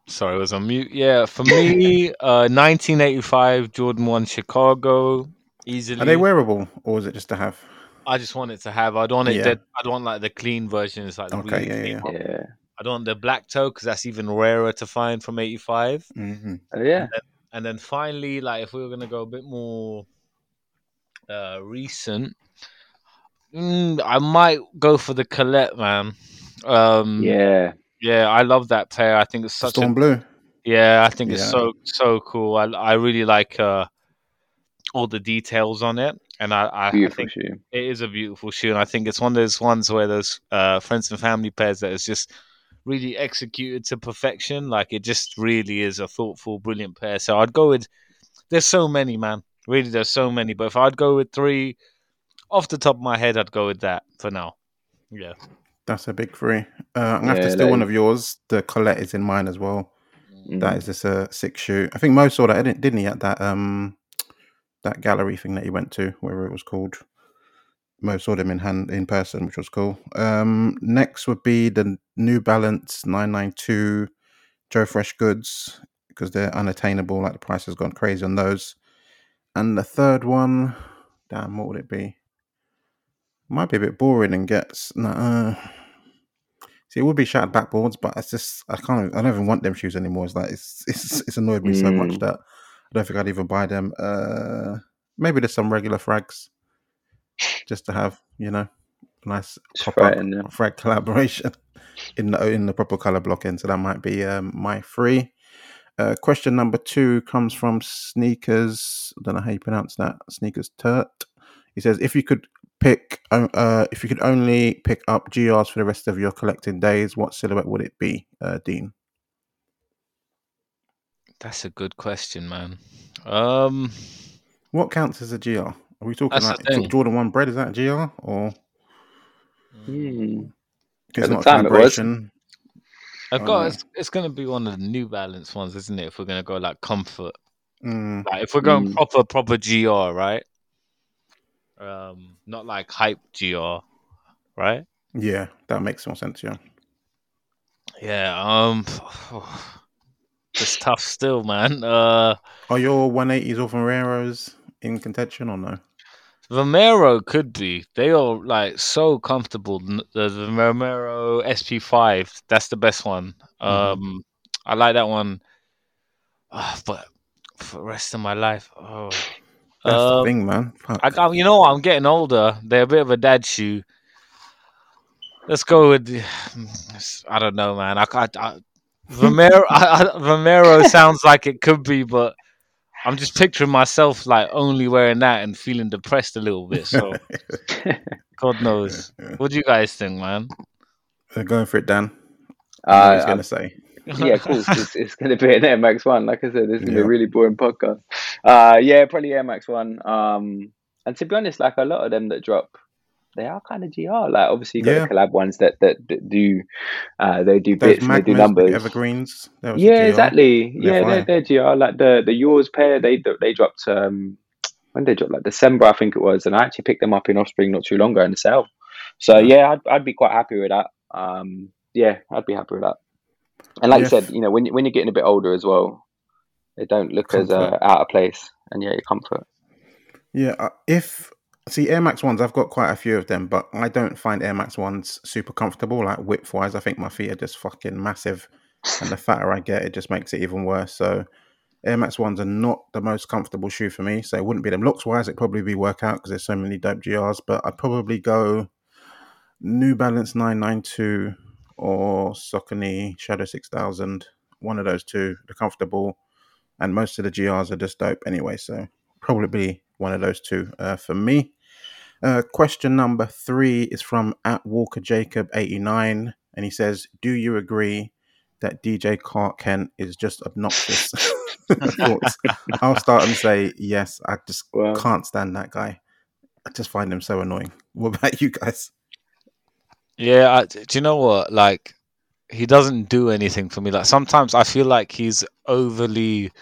Sorry, I was on mute. Yeah, for me, uh, 1985 Jordan One Chicago easily. Are they wearable or is it just to have? I just want it to have. I don't want it. Yeah. I don't want like the clean version. It's like okay, really yeah, yeah. yeah. I don't want the black toe because that's even rarer to find from 85. Mm-hmm. Oh, yeah. And then, and then, finally, like if we were going to go a bit more uh, recent, mm, I might go for the Colette, man. Um, yeah. Yeah, I love that pair. I think it's such Storm a, Blue. Yeah, I think yeah. it's so so cool. I I really like uh all the details on it, and I, I, I think shoe. it is a beautiful shoe, and I think it's one of those ones where those uh, friends and family pairs that is just really executed to perfection. Like it just really is a thoughtful, brilliant pair. So I'd go with. There's so many, man. Really, there's so many. But if I'd go with three, off the top of my head, I'd go with that for now. Yeah. That's a big three. Uh, I'm gonna have to steal that one of yours. The Colette is in mine as well. Mm. That is just a six shoe. I think Mo saw that, didn't, didn't he? At that um that gallery thing that he went to, whatever it was called. Mo saw them in hand in person, which was cool. Um, next would be the New Balance 992 Joe Freshgoods because they're unattainable. Like the price has gone crazy on those. And the third one, damn, what would it be? Might be a bit boring and gets. Nah, uh, see, it would be shattered backboards, but it's just I can't. I don't even want them shoes anymore. It's like it's it's, it's annoyed me so much Mm. that I don't think I'd even buy them. Uh, maybe there's some regular frags just to have, you know, nice Just proper throw it in frag collaboration in the in the proper color blocking. So that might be um, my three. Uh, question number two comes from Sneakers. I don't know how you pronounce that. Sneakers Turt. He says, if you could pick, uh, uh, if you could only pick up GRs for the rest of your collecting days, what silhouette would it be, uh, Dean? That's a good question, man. Um, What counts as a GR? Are we talking That's like Jordan One bread? Is that GR or Mm. it's At not a time it was. I've Oh, got it's, it's going to be one of the New Balance ones, isn't it? If we're going to go like comfort, Mm, like if we're going Mm. proper proper GR, right? Um, not like hype GR, right? yeah, that makes more sense. Yeah. Yeah. Um, it's tough still, man. Uh, Are your 180s or Vomeros in contention or no? Vomero could be. They are like so comfortable. The the Vomero SP5, that's the best one. Mhm. Um, I like that one. Ah, but for the rest of my life, oh, That's Uh, the thing, man. I, I, you know. I'm getting older. They're a bit of a dad shoe. Let's go with. I don't know, man. I, I, I Vomero, I, Vomero sounds like it could be, but I'm just picturing myself like only wearing that and feeling depressed a little bit. So God knows. What do you guys think, man? Uh, going for it, Dan. I know what he's Uh, going to say. yeah, of course, it's, it's going to be an Air Max One. Like I said, this is going to be Yeah. a really boring podcast. Uh, yeah, probably Air Max One. Um, and to be honest, like a lot of them that drop, they are kind of GR. Like obviously you got Yeah. the collab ones that that, that do, uh, they do Those bits they do numbers. evergreens. That was a Yeah, exactly. They're yeah, they're, they're GR. Like the the yours pair, they they dropped um when they dropped like December, I think it was, and I actually picked them up in Offspring not too long ago in the sale. So Yeah. I'd I'd be quite happy with that. Um, yeah, I'd be happy with that. And like you said, you know, when when you're getting a bit older as well, they don't look as uh, out of place, and yeah, your comfort. Yeah, uh, if see Air Max ones, I've got quite a few of them, but I don't find Air Max ones super comfortable. Like width wise, I think my feet are just fucking massive, and the fatter I get, it just makes it even worse. So Air Max ones are not the most comfortable shoe for me. So it wouldn't be them looks wise. It'd probably be workout because there's so many dope GRs. But I'd probably go New Balance nine nine two or Saucony Shadow six thousand. One of those two. They're comfortable, and most of the GRs are just dope anyway. So probably one of those two uh, for me. Uh, question number three is from at Walker Jacob eighty nine, and he says, "Do you agree that DJ Clark Kent is just obnoxious?" I'll start and say yes. I just Well, can't stand that guy. I just find him so annoying. What about you guys? Yeah, I, do you know what? Like, he doesn't do anything for me. Like sometimes I feel like he's overly,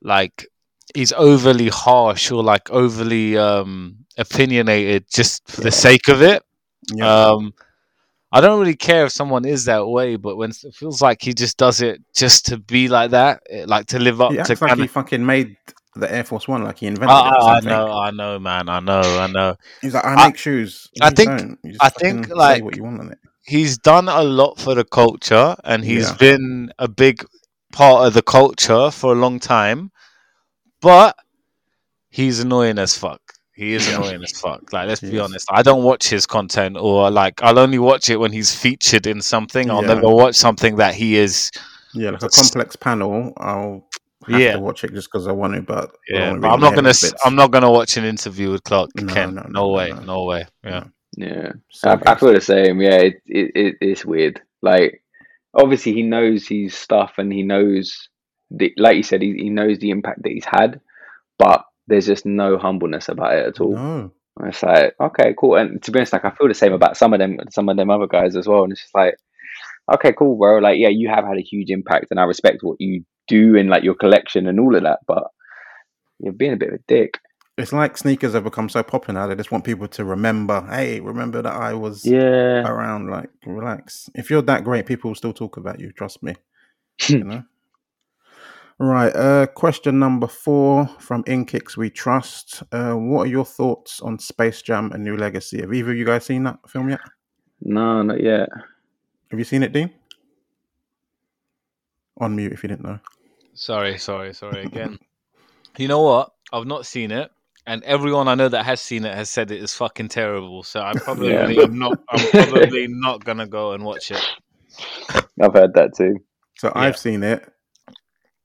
like, he's overly harsh or like overly um opinionated just for the sake of it. Yeah, Um, I don't really care if someone is that way, but when it feels like he just does it just to be like that, eh, like to live up he to like kind he fucking made the Air Force One, like he invented I, it. I, I know, I know, man, I know, I know. He's like, I I- make shoes. I think- don't. You just I think, like, what you want on it. he's done a lot for the culture and he's Yeah. been a big part of the culture for a long time but he's annoying as fuck he is annoying as fuck like let's be is. honest i don't watch his content or like i'll only watch it when he's featured in something i'll Yeah. never watch something that he is Yeah, like a complex panel. I'll have Yeah. to watch it just because I want to, but Yeah, don't but I'm not gonna. bits. I'm not gonna watch an interview with Clark No, Kent. no, No, no, no, way. no. No, way. Yeah. Yeah, So I, I feel the same. Yeah, it, it, it it's weird. Like, obviously, he knows his stuff, and he knows, the, like you said, he, he knows the impact that he's had, but there's just no humbleness about it at all. No. And It's like, okay, cool. And to be honest, like I feel the same about some of them, some of them other guys as well. And it's just like, okay, cool, bro. Like, yeah, you have had a huge impact, and I respect what you do in like your collection and all of that. But you're being a bit of a dick. It's like sneakers have become so popular now. They just want people to remember. Hey, remember that I was Yeah. around. Like, relax. If you're that great, people will still talk about you. Trust me. you know. Right. Uh, question number four from Inkicks We Trust. Uh, what are your thoughts on Space Jam: A New Legacy? Have either of you guys seen that film yet? No, not yet. Have you seen it, Dean? On mute if you didn't know. Sorry, sorry, sorry again. you know what? I've not seen it, and everyone I know that has seen it has said it is fucking terrible. So I probably Yeah. am not. I'm probably not gonna go and watch it. I've heard that too. So Yeah. I've seen it,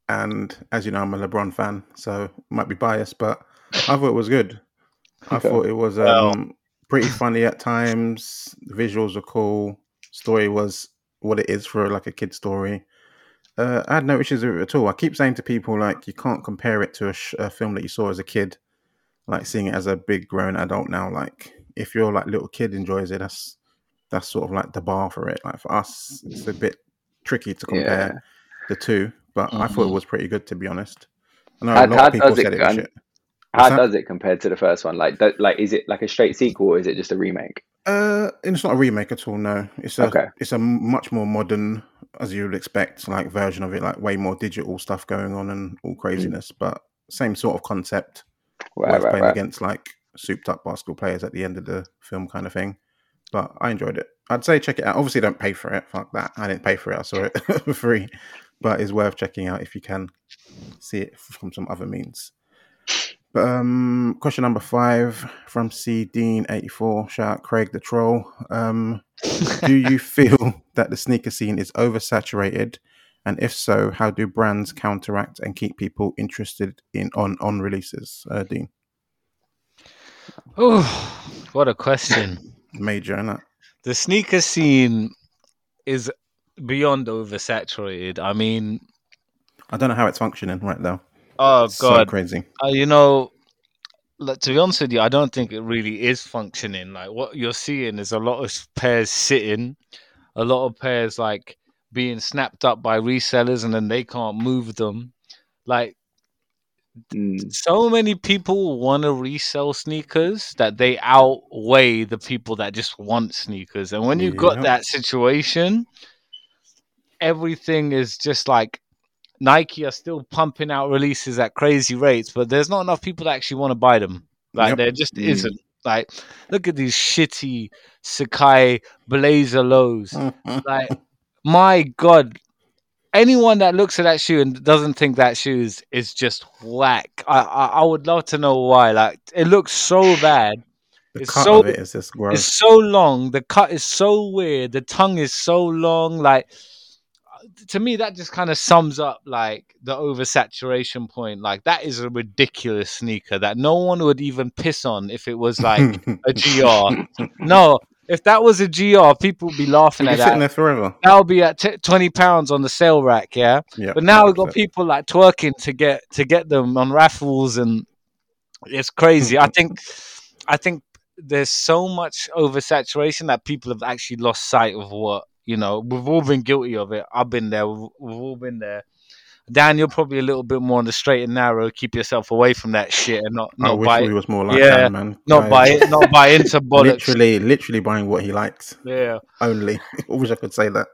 and as you know, I'm a LeBron fan, so might be biased, but I thought it was good. I Okay. thought it was Well- um, pretty funny at times. The visuals were cool. Story was what it is for like a kid story. Uh, I had no issues with it at all. I keep saying to people like you can't compare it to a, sh- a film that you saw as a kid, like seeing it as a big grown adult now. Like if your like little kid enjoys it, that's that's sort of like the bar for it. Like for us, it's a bit tricky to compare the two, but I thought it Mhm. was pretty good to be honest. I know How- a lot of people does it said it shit. How does it compare to the first one? Like, like, is it like a straight sequel or is it just a remake? Uh, it's not a remake at all. No, it's a Okay. it's a much more modern, as you would expect, like version of it. Like way more digital stuff going on and all craziness, but same sort of concept. Right, right, playing right. against like souped up basketball players at the end of the film, kind of thing. But I enjoyed it. I'd say check it out. Obviously, don't pay for it. Fuck that. I didn't pay for it. I saw it for free, but it's worth checking out if you can see it from some other means. But um, question number five from C Dean eighty four. Shout out Craig the troll. Um, do you feel that the sneaker scene is oversaturated? And if so, how do brands counteract and keep people interested in on on releases? Uh, Dean, Oh, what a question. major, innit? the sneaker scene is beyond oversaturated. I mean, I don't know how it's functioning right now. oh It's so god, crazy. uh, you know, like, to be honest with you, I don't think it really is functioning. Like what you're seeing is a lot of pairs sitting, a lot of pairs like being snapped up by resellers, and then they can't move them. Like Mm. so many people want to resell sneakers that they outweigh the people that just want sneakers. And when you've got that situation, everything is just like Nike are still pumping out releases at crazy rates, but there's not enough people that actually want to buy them. Like Yep. there just Mm. isn't. Like look at these shitty sacai Blazer lows. Like my god, anyone that looks at that shoe and doesn't think that shoe is, is just whack. I, I I would love to know why. Like it looks so bad. the it's cut so- of it is just gross. It's so long. The cut is so weird. The tongue is so long. Like to me, that just kind of sums up like the oversaturation point. Like that is a ridiculous sneaker that no one would even piss on if it was like a GR. No, if that was a GR, people would be laughing at that. there forever. That'll be at t- twenty pounds on the sale rack, yeah. Yeah. But now we've got people like twerking to get to get them on raffles, and it's crazy. I think, I think there's so much oversaturation that people have actually lost sight of what you know. We've all been guilty of it. I've been there. We've, we've all been there. Dan, you're probably a little bit more on the straight and narrow. Keep yourself away from that shit and not I not wish buy we was more like Yeah, that, man. not Guys, buy it, not buy into bollocks. Literally, literally buying what he likes Yeah. only. I wish I could say that.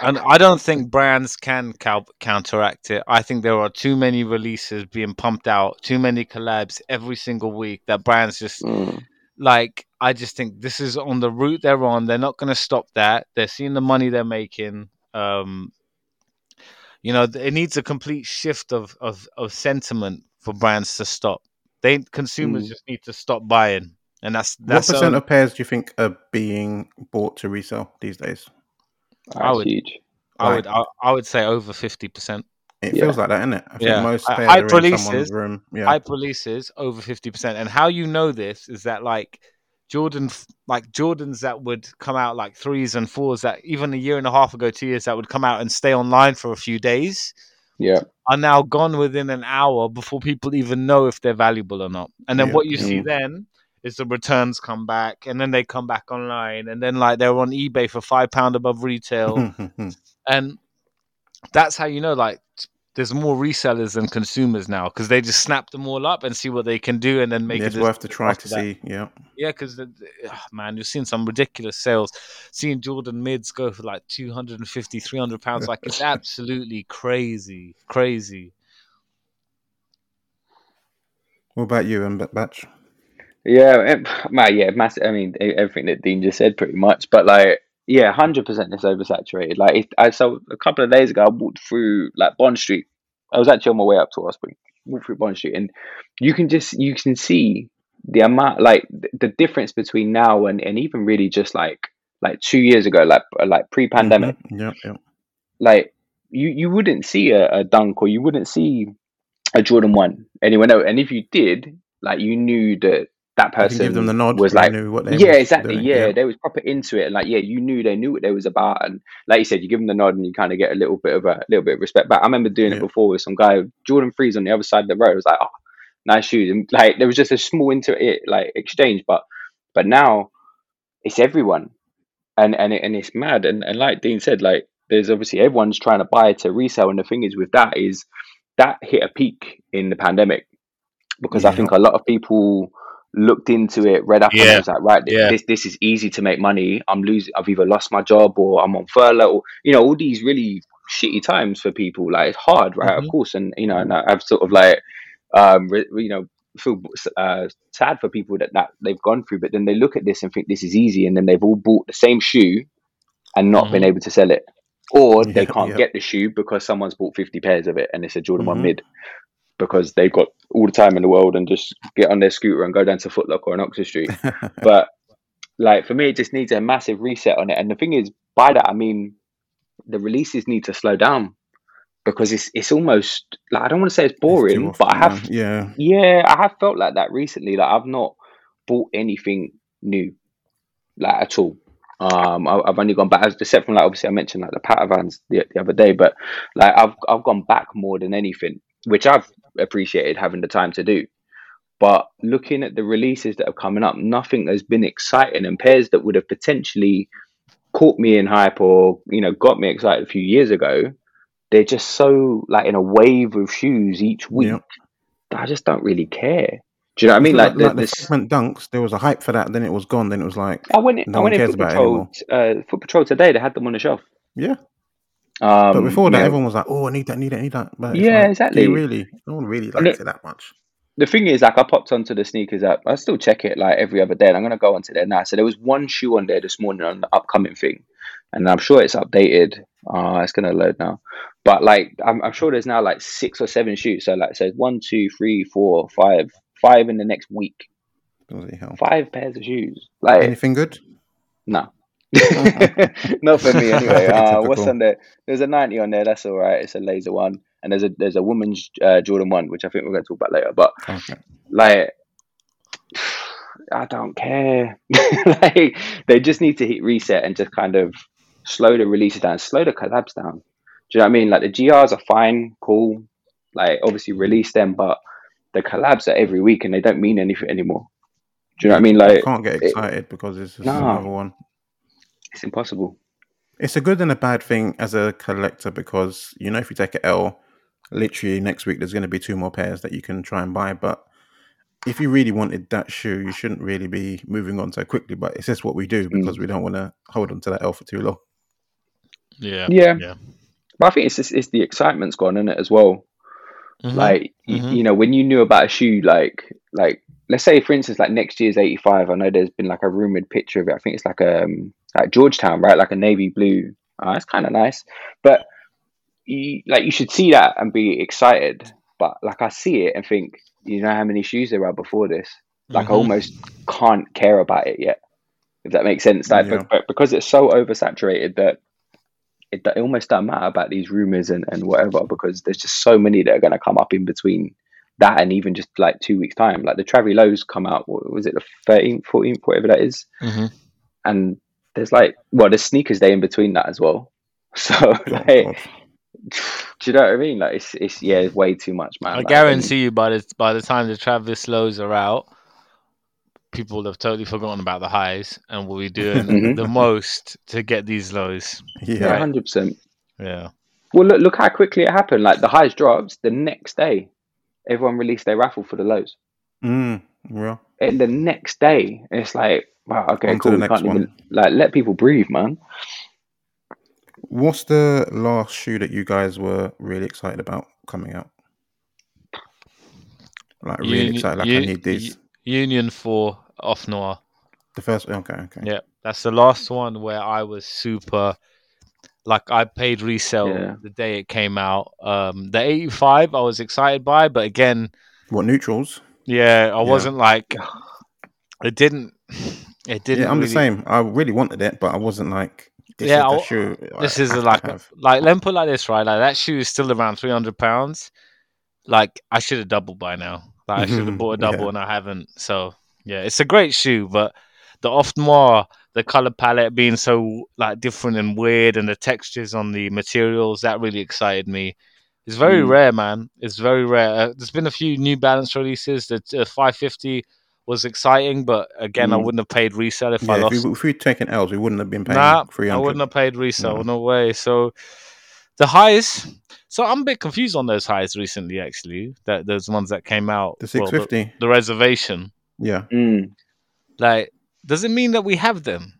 And I don't think brands can cal- counteract it. I think there are too many releases being pumped out, too many collabs every single week that brands just Mm. Like. I just think this is on the route they're on. They're not going to stop that. They're seeing the money they're making. Um, you know, it needs a complete shift of of, of sentiment for brands to stop. They consumers Mm. just need to stop buying, and that's What that's percent only- of pairs do you think are being bought to resell these days? I would- huge. I would I, I would say over fifty percent. It yeah. feels like that, isn't it? I think yeah. most players hype releases, room. Yeah. Hype releases over fifty percent, and how you know this is that like Jordan, like Jordans that would come out like threes and fours that even a year and a half ago, two years that would come out and stay online for a few days. Yeah, are now gone within an hour before people even know if they're valuable or not. And then yeah. what you mm. see then is the returns come back, and then they come back online, and then like they're on eBay for five pound above retail, and that's how you know like there's more resellers than consumers now because they just snap them all up and see what they can do and then make yeah, it. It's worth to try to that. see. Yeah. Yeah, because oh, ah, man, you're seeing some ridiculous sales. Seeing Jordan mids go for like 250, 300 pounds, like it's absolutely crazy, crazy. What about you, and Batch? Yeah, eh, man, yeah, massive. I mean, everything that Dean just said, pretty much. But like, yeah, hundred percent, it's oversaturated. Like, if, I saw a couple of days ago, I walked through like Bond Street. I was actually on my way up to Osprey, walked through Bond Street, and you can just you can see the amount, like the difference between now and and even really just like like two years ago, like like pre-pandemic. Mm-hmm. Yeah, yeah. Like you you wouldn't see a, a dunk or you wouldn't see a Jordan one anywhere else, and if you did, like you knew that that person give them the nod was like yeah exactly yeah, yeah, they was proper into it and like yeah you knew they knew what they was about and like you said you give them the nod and you kind of get a little bit of a little bit of respect but i remember doing yeah. it before with some guy jordan freeze on the other side of the road I was like oh nice shoes and like there was just a small into it like exchange but but now it's everyone and and, it, and it's mad and, and like dean said like there's obviously everyone's trying to buy to resell and the thing is with that is that hit a peak in the pandemic because yeah. i think a lot of people looked into it, read up yeah. on it, was like, right, yeah. this this is easy to make money. I'm losing. I've either lost my job or I'm on furlough. Or, you know, all these really shitty times for people. Like it's hard, right? Mm-hmm. Of course, and you know, and I've sort of like, um, re- you know, feel uh, sad for people that that they've gone through. But then they look at this and think this is easy, and then they've all bought the same shoe and not mm-hmm. been able to sell it. Or they can't yeah. get the shoe because someone's bought 50 pairs of it and it's a Jordan mm-hmm. 1 mid because they've got all the time in the world and just get on their scooter and go down to Footlocker or an Oxford Street. but like for me, it just needs a massive reset on it. And the thing is, by that I mean the releases need to slow down because it's it's almost like I don't want to say it's boring, it's but I have yeah yeah I have felt like that recently. Like I've not bought anything new like at all. Um, I, have only gone back, except from like obviously I mentioned like the Patavans the, the other day, but like I've I've gone back more than anything, which I've appreciated having the time to do. But looking at the releases that are coming up, nothing has been exciting. And pairs that would have potentially caught me in hype or you know got me excited a few years ago, they're just so like in a wave of shoes each week. Yep. I just don't really care. Do you know what I mean? Like, like, the, like the, the segment dunks, there was a hype for that, then it was gone. Then it was like I went. No I went in Foot Patrol. Uh, Foot Patrol today. They had them on the shelf. Yeah, um, but before that, everyone was like, "Oh, I need that, I need that, I need that." But yeah, like, exactly. really, no one really likes it, it, that much. The thing is, like, I popped onto the sneakers app. I still check it like every other day, and I'm gonna go onto there now. So there was one shoe on there this morning on the upcoming thing, and I'm sure it's updated. Uh, it's gonna load now. But like, I'm, I'm sure there's now like six or seven shoes. So like, so one, two, three, four, five, five in the next week. Five pairs of shoes. Like anything good? No. Not for me anyway. Uh, what's on there? There's a 90 on there. That's all right. It's a laser one, and there's a there's a woman's uh, Jordan one, which I think we're going to talk about later. But okay. like, I don't care. like, they just need to hit reset and just kind of slow the releases down, slow the collabs down. Do you know what I mean? Like the GRs are fine, cool. Like obviously release them, but the collabs are every week and they don't mean anything anymore. Do you know what I mean? Like, I can't get excited it, because it's just another one. It's impossible. It's a good and a bad thing as a collector because you know if you take an L, literally next week there's going to be two more pairs that you can try and buy. But if you really wanted that shoe, you shouldn't really be moving on so quickly. But it's just what we do mm. because mm. we don't want to hold on to that L for too long. Yeah, yeah, yeah. But I think it's just, it's the excitement's gone in it as well. Mm-hmm. Like mm-hmm. You, you know when you knew about a shoe, like like let's say for instance like next year's 85 i know there's been like a rumored picture of it i think it's like a um, like georgetown right like a navy blue uh, it's kind of nice but you, like you should see that and be excited but like i see it and think you know how many shoes there are before this like mm-hmm. i almost can't care about it yet if that makes sense like yeah. but, but because it's so oversaturated that it, it almost doesn't matter about these rumors and, and whatever because there's just so many that are going to come up in between that and even just like two weeks time. Like the Travi Lows come out, what was it the 13th, 14th, whatever that is? Mm-hmm. And there's like, well, there's sneakers day in between that as well. So, like, do you know what I mean? Like, it's, it's yeah, it's way too much, man. I like, guarantee you, by the by the time the Travis lows are out, people have totally forgotten about the highs and will be doing the most to get these lows. Yeah, Yeah. hundred percent. Yeah. Well, look, look how quickly it happened. Like the highs drops the next day, everyone released their raffle for the lows. Mm, well, And the next day, it's like, wow, okay, On to cool. the next can't even like let people breathe, man. what's the last shoe that you guys were really excited about coming out? Like really Uni- excited, like I need these. Union for off noir. The first, okay, okay. Yeah, that's the last one where I was super. Like I paid resale Yeah. the day it came out. Um, the eighty five I was excited by, but again, What neutrals? yeah, I Yeah. wasn't like. It didn't. It didn't. yeah, I'm really, the same. I really wanted it, but I wasn't like. This Yeah, is shoe. This I is like have. like let me put it like this, right? Like that shoe is still around three hundred pounds. Like I should have doubled by now. Like I should have bought a double Yeah. and I haven't. So yeah, it's a great shoe, but the off noir, the color palette being so like different and weird, and the textures on the materials that really excited me. It's very Mm. rare, man. It's very rare. Uh, there's been a few New Balance releases. The uh, 550 was exciting, but again, I Mm. wouldn't have paid resale if I lost. if, we, if we'd taken L's, we wouldn't have been paying Nah, three I wouldn't have paid resale. No. No. way. So the highs. So I'm a bit confused on those highs recently. Actually, that those ones that came out. The well, six fifty. the reservation. yeah, Mm. Like, does it mean that we have them?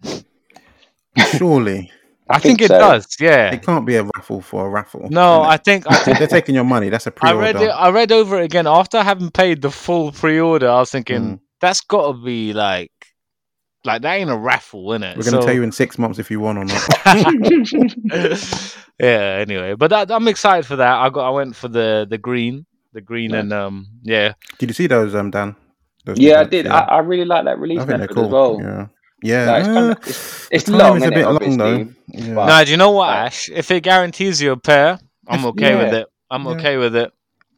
surely I, think, think it does. Yeah. it can't be a raffle for a raffle. No, I think I think they're taking your money. That's a pre-order. read it. I read over it again after having paid the full pre-order. I was thinking Mm. That's got to be like, like that ain't a raffle, in it. We're going to So- tell you in six months if you won or not. yeah. Anyway, but that, I'm excited for that. I got. I went for the the green, the green, Yeah. and um, yeah, Did you see those, um, Dan? Those yeah, I did. Yeah. I, I really like that release I think they're method cool. as well. Yeah, yeah. Like, it's, uh, kind of, it's, it's long, is a bit long obviously. though. Yeah. but- Nah, do you know what, Right. Ash? If it guarantees you a pair, I'm It's- okay with it. I'm Yeah. okay with it.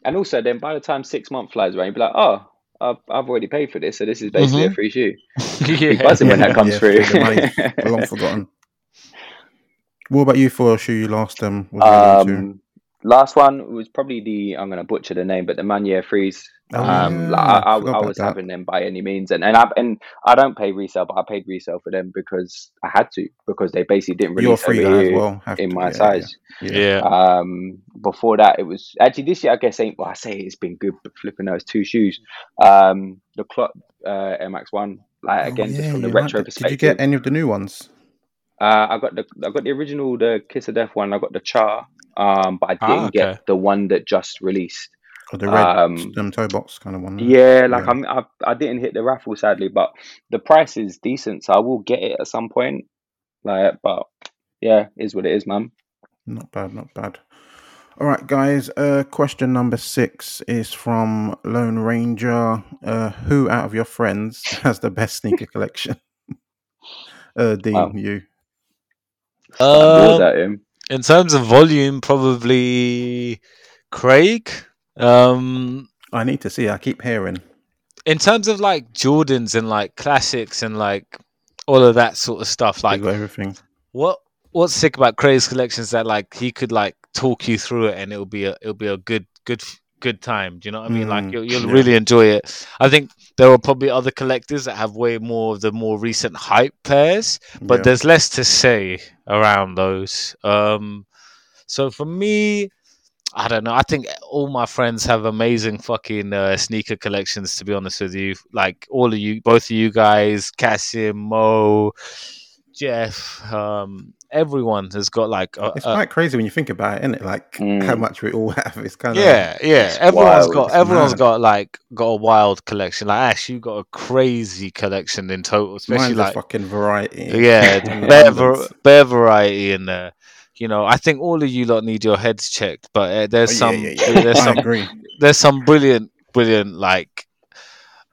And also, then by the time six months flies around, you'll be like, oh, I've, I've already paid for this, so this is basically a free shoe. Be yeah. buzzing when that comes Yeah, through. the money's long forgotten. What about you for a shoe you last um was um, last one was probably the I'm going to butcher the name, but the Manier Freeze. Oh, um, yeah, like, I, I, forgot I was that. having them by any means, and and I and I don't pay resale, but I paid resale for them because I had to because they basically didn't You're a release free over guy as well. In to, my yeah, size. Yeah. Yeah. Um, before that, it was actually this year. I guess ain't well. I say it's been good, but flipping those two shoes. Um, the CLOT uh, MX one, like Oh, again, just from the you like retro that. Did you get any of the new ones? Uh, I got the I got the original, the Kiss of Death one. I got the Char, um, but I Ah, didn't okay. get the one that just released. Or the red Um, um, toe box kind of one? Yeah, like Yeah. I'm, I I didn't hit the raffle sadly, but the price is decent, so I will get it at some point. Like, but yeah, is what it is, man. Not bad, not bad. All right, guys. Uh, question number six is from Lone Ranger. Uh, who out of your friends has the best sneaker collection? uh, Dean, Wow. you. Balls Um, at him. in terms of volume, probably Craig. Um, I need to see. I keep hearing. in terms of like Jordans and like classics and like all of that sort of stuff, Like like everything. what what's sick about Craig's collection is that like he could like talk you through it and it'll be a it'll be a good good good time. Do you know what I mean? like Mm, you'll, you'll yeah. really enjoy it. I think there are probably other collectors that have way more of the more recent hype pairs, but Yeah. there's less to say around those. Um, so for me, I don't know. I think all my friends have amazing fucking uh, sneaker collections. To be honest with you, like all of you, both of you guys, Cassim, Mo, Jeff, um, everyone has got like a, It's a- quite crazy when you think about it, isn't it? Like how Mm. much we all have. It's kind of yeah, yeah. It's Everyone's wild, got it's everyone's mad. got like got a wild collection. Like Ash, you got a crazy collection in total, especially mine's like a fucking variety. yeah, in bare, var- bare variety in there. You know, I think all of you lot need your heads checked, but uh, there's Oh, some yeah, yeah, yeah. there's I some agree. there's some brilliant brilliant like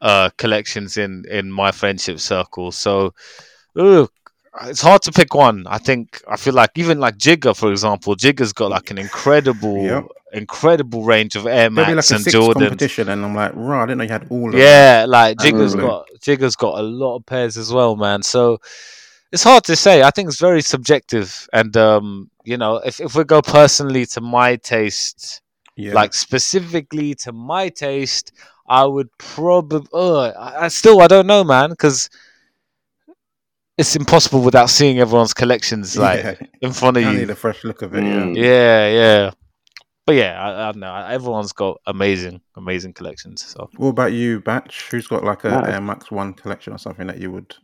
uh collections in in my friendship circle. So, ugh, it's hard to pick one. I think I feel like even like Jigga, for example, Jigga's got like an incredible, Yep. incredible range of Air Maybe like Max and Jordan. competition, and I'm like, right, I didn't know you had all of them. Yeah, like Jigga's Mm. got Jigga's got a lot of pairs as well, man. So it's hard to say. I think it's very subjective, and um, you know, if if we go personally to my taste, yeah. like specifically to my taste, I would probably. Uh, I, I still I don't know, man, because it's impossible without seeing everyone's collections like yeah. in front of you. I you. need a fresh look of it. Mm. Yeah. Yeah, yeah. But yeah, I, I don't know. Everyone's got amazing, amazing collections. So What about you, Batch? Who's got like a Nice. Air Max One collection or something that you would?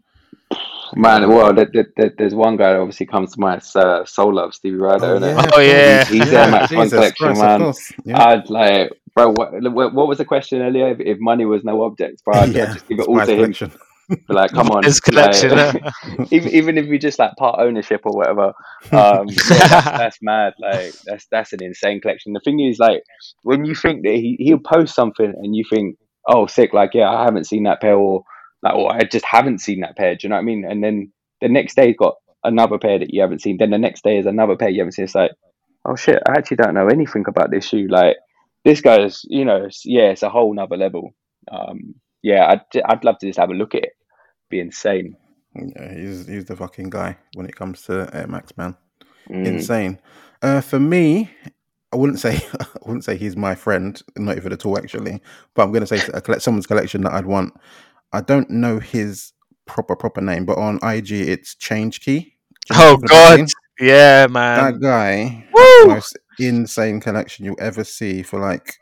Man, well, there, there, there- there's one guy that obviously comes to mind. It's uh, Soul Love, Stevie Ryder. Oh, yeah, Oh, yeah. He's- he's Air Max One Jesus collection, Christ, man. Yeah. I'd like, bro. What, what what was the question earlier? If, if money was no object, bro, I'd, I'd yeah. just give it all Spice to him. collection. Be like, come on, his collection. like- even even if you just like part ownership or whatever, um, yeah, that's, that's mad. Like that's that's an insane collection. The thing is, like when you think that he he'll post something and you think, oh, sick, like yeah, I haven't seen that pair, or like, or I just haven't seen that pair. Do you know what I mean? And then the next day he's got another pair that you haven't seen. Then the next day is another pair you haven't seen. It's like, oh shit, I actually don't know anything about this shoe. Like this guy's, you know, yeah, it's a whole nother level. Um, yeah, I'd I'd love to just have a look at it. Be insane. Yeah, he's he's the fucking guy when it comes to Air Max, man. Mm. Insane. Uh, for me, I wouldn't say I wouldn't say he's my friend, not even at all actually. But I'm going to say a collect, someone's collection that I'd want. I don't know his proper proper name, but on IG it's Change Key. Do oh God, saying? yeah, man. that guy Woo! the most insane collection you'll ever see for like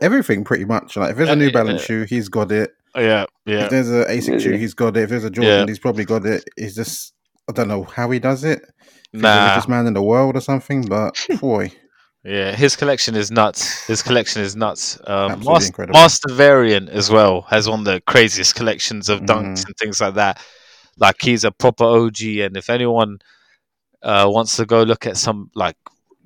everything pretty much. Like if there's a New Balance Yeah. shoe, he's got it. Oh, yeah, yeah. If there's a ASIC shoe, he's got it. If there's a Jordan, Yeah. he's probably got it. He's just I don't know how he does it. If he's the Nah, richest man in the world or something, but boy, yeah. His collection is nuts. His collection is nuts. Um, Master. Master Variant as well has one of the craziest collections of dunks Mhm. and things like that. Like he's a proper OG, and if anyone uh, wants to go look at some like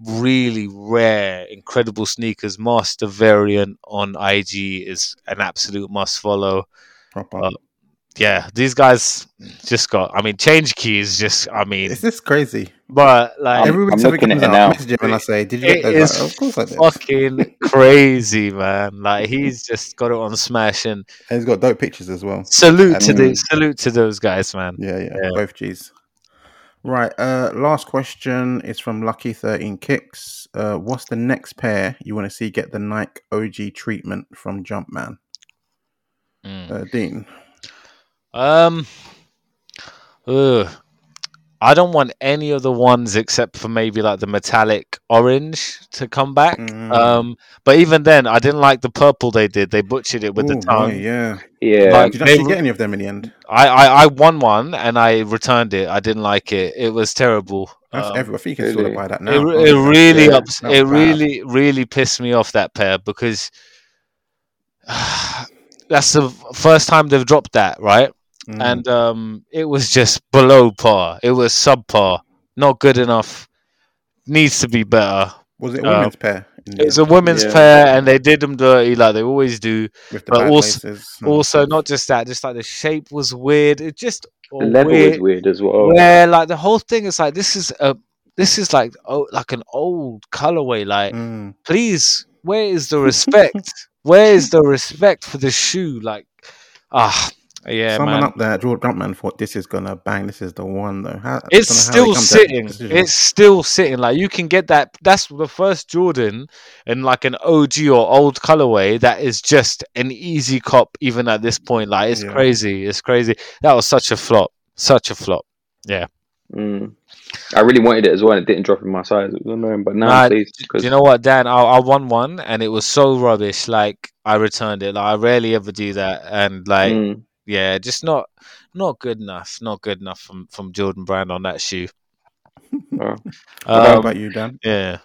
really rare, incredible sneakers, Master Variant on IG is an absolute must follow. proper. Uh, Yeah, these guys just got. I mean, Change keys. just. I mean, it's just crazy. but like I'm- Every week I'm something looking comes at it I now. message him and I say, "Did you It get those?" Like, of course I did. fucking crazy, man. Like he's just got it on smash and And he's got dope pictures as well. salute to And- the salute to those guys, man. Yeah, yeah, Yeah. both G's. Right. Uh, last question is from Lucky Thirteen Kicks. Uh, what's the next pair you want to see get the Nike OG treatment from Jumpman? Mm. Uh, Dean. Um, ugh. I don't want any of the ones except for maybe like the metallic orange to come back. Mm. Um, but even then, I didn't like the purple they did. They butchered it with the tongue. boy, yeah. Yeah, Like- Did you actually get any of them in the end? I, I I won one and I returned it. I didn't like it. It was terrible. Um, every, I think you can sort of buy that now. it, it really Yeah, ups, it bad. really really pissed me off that pair because that's the first time they've dropped that right Mm. and um it was just below par it was subpar not good enough needs to be better was it a uh, women's pair? it's a women's Yeah. pair and they did them dirty like they always do with the but also- laces also not just that just like the shape was weird it just the level weird, is weird as well. where like the whole thing is like this is a this is like oh like an old colorway like Mm. please where is the respect where is the respect for the shoe like ah yeah Someone man up there, Jordan Jumpman, thought this is gonna bang. This is the one though. How, it's don't know how they still come to that sitting it's still sitting like you can get that that's the first jordan in like an og or old colorway that is just an easy cop even at this point like it's Yeah. crazy it's crazy that was such a flop such a flop Mm. I really wanted it as well. and It didn't drop in my size. It was annoying, but now Nah, I'm pleased Do because you know what, Dan? I, I won one and it was so rubbish. Like I returned it. Like I rarely ever do that, and like Mm. Yeah, just not not good enough. Not good enough from from Jordan Brand on that shoe. Oh. How Um, about you, Dan? yeah.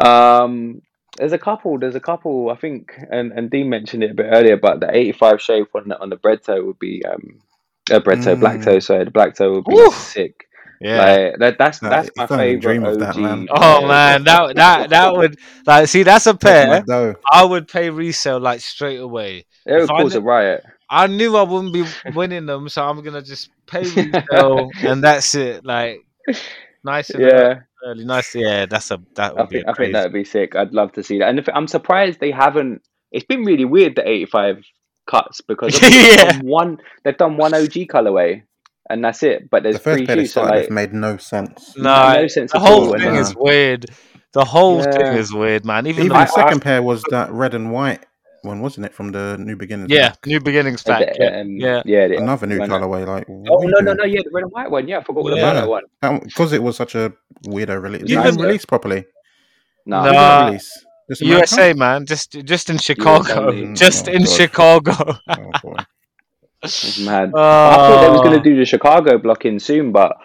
Um, there's a couple. There's a couple. I think, and and Dean mentioned it a bit earlier, but the 85 shape on the on the bread toe would be um, uh, bread toe, black Mm. toe. Sorry, the black toe would be Woo! sick. Yeah. Like that. That's Nah, that's it's my not even favorite dream of that, OG. man. oh yeah, man, that that that would like see that's a pair. I would pay resale like straight away. It would if cause a riot. I knew I wouldn't be winning them, so I'm gonna just pay retail and that's it. Like nice and Yeah, early, nice. Yeah, that's a that would I be think a I think that'd be sick. I'd love to see that. And if, I'm surprised they haven't. It's been really weird the 85 cuts because obviously they've done one they've done one OG colorway, and that's it. But there's the first three pair they shoes, so like made no sense. No, no sense the whole all. thing And, uh, is weird. The whole thing is weird, man. Even, Even the, the I- second pair was that red and white one, wasn't it? From the New Beginnings? yeah, pack? new beginnings pack. the, Yeah, um, yeah. yeah. the- another new colorway. Like, Oh no no no! Yeah, the red and white one. Yeah, I forgot all Yeah. about that one. because it was such a weirdo release. It Even- didn't release properly. No, No. When did it Uh, release? Just America? USA, man. Just just in Chicago. only. Just Oh, in God. Chicago. Oh, boy. it's mad. I thought they was Uh, gonna do the Chicago block in soon, but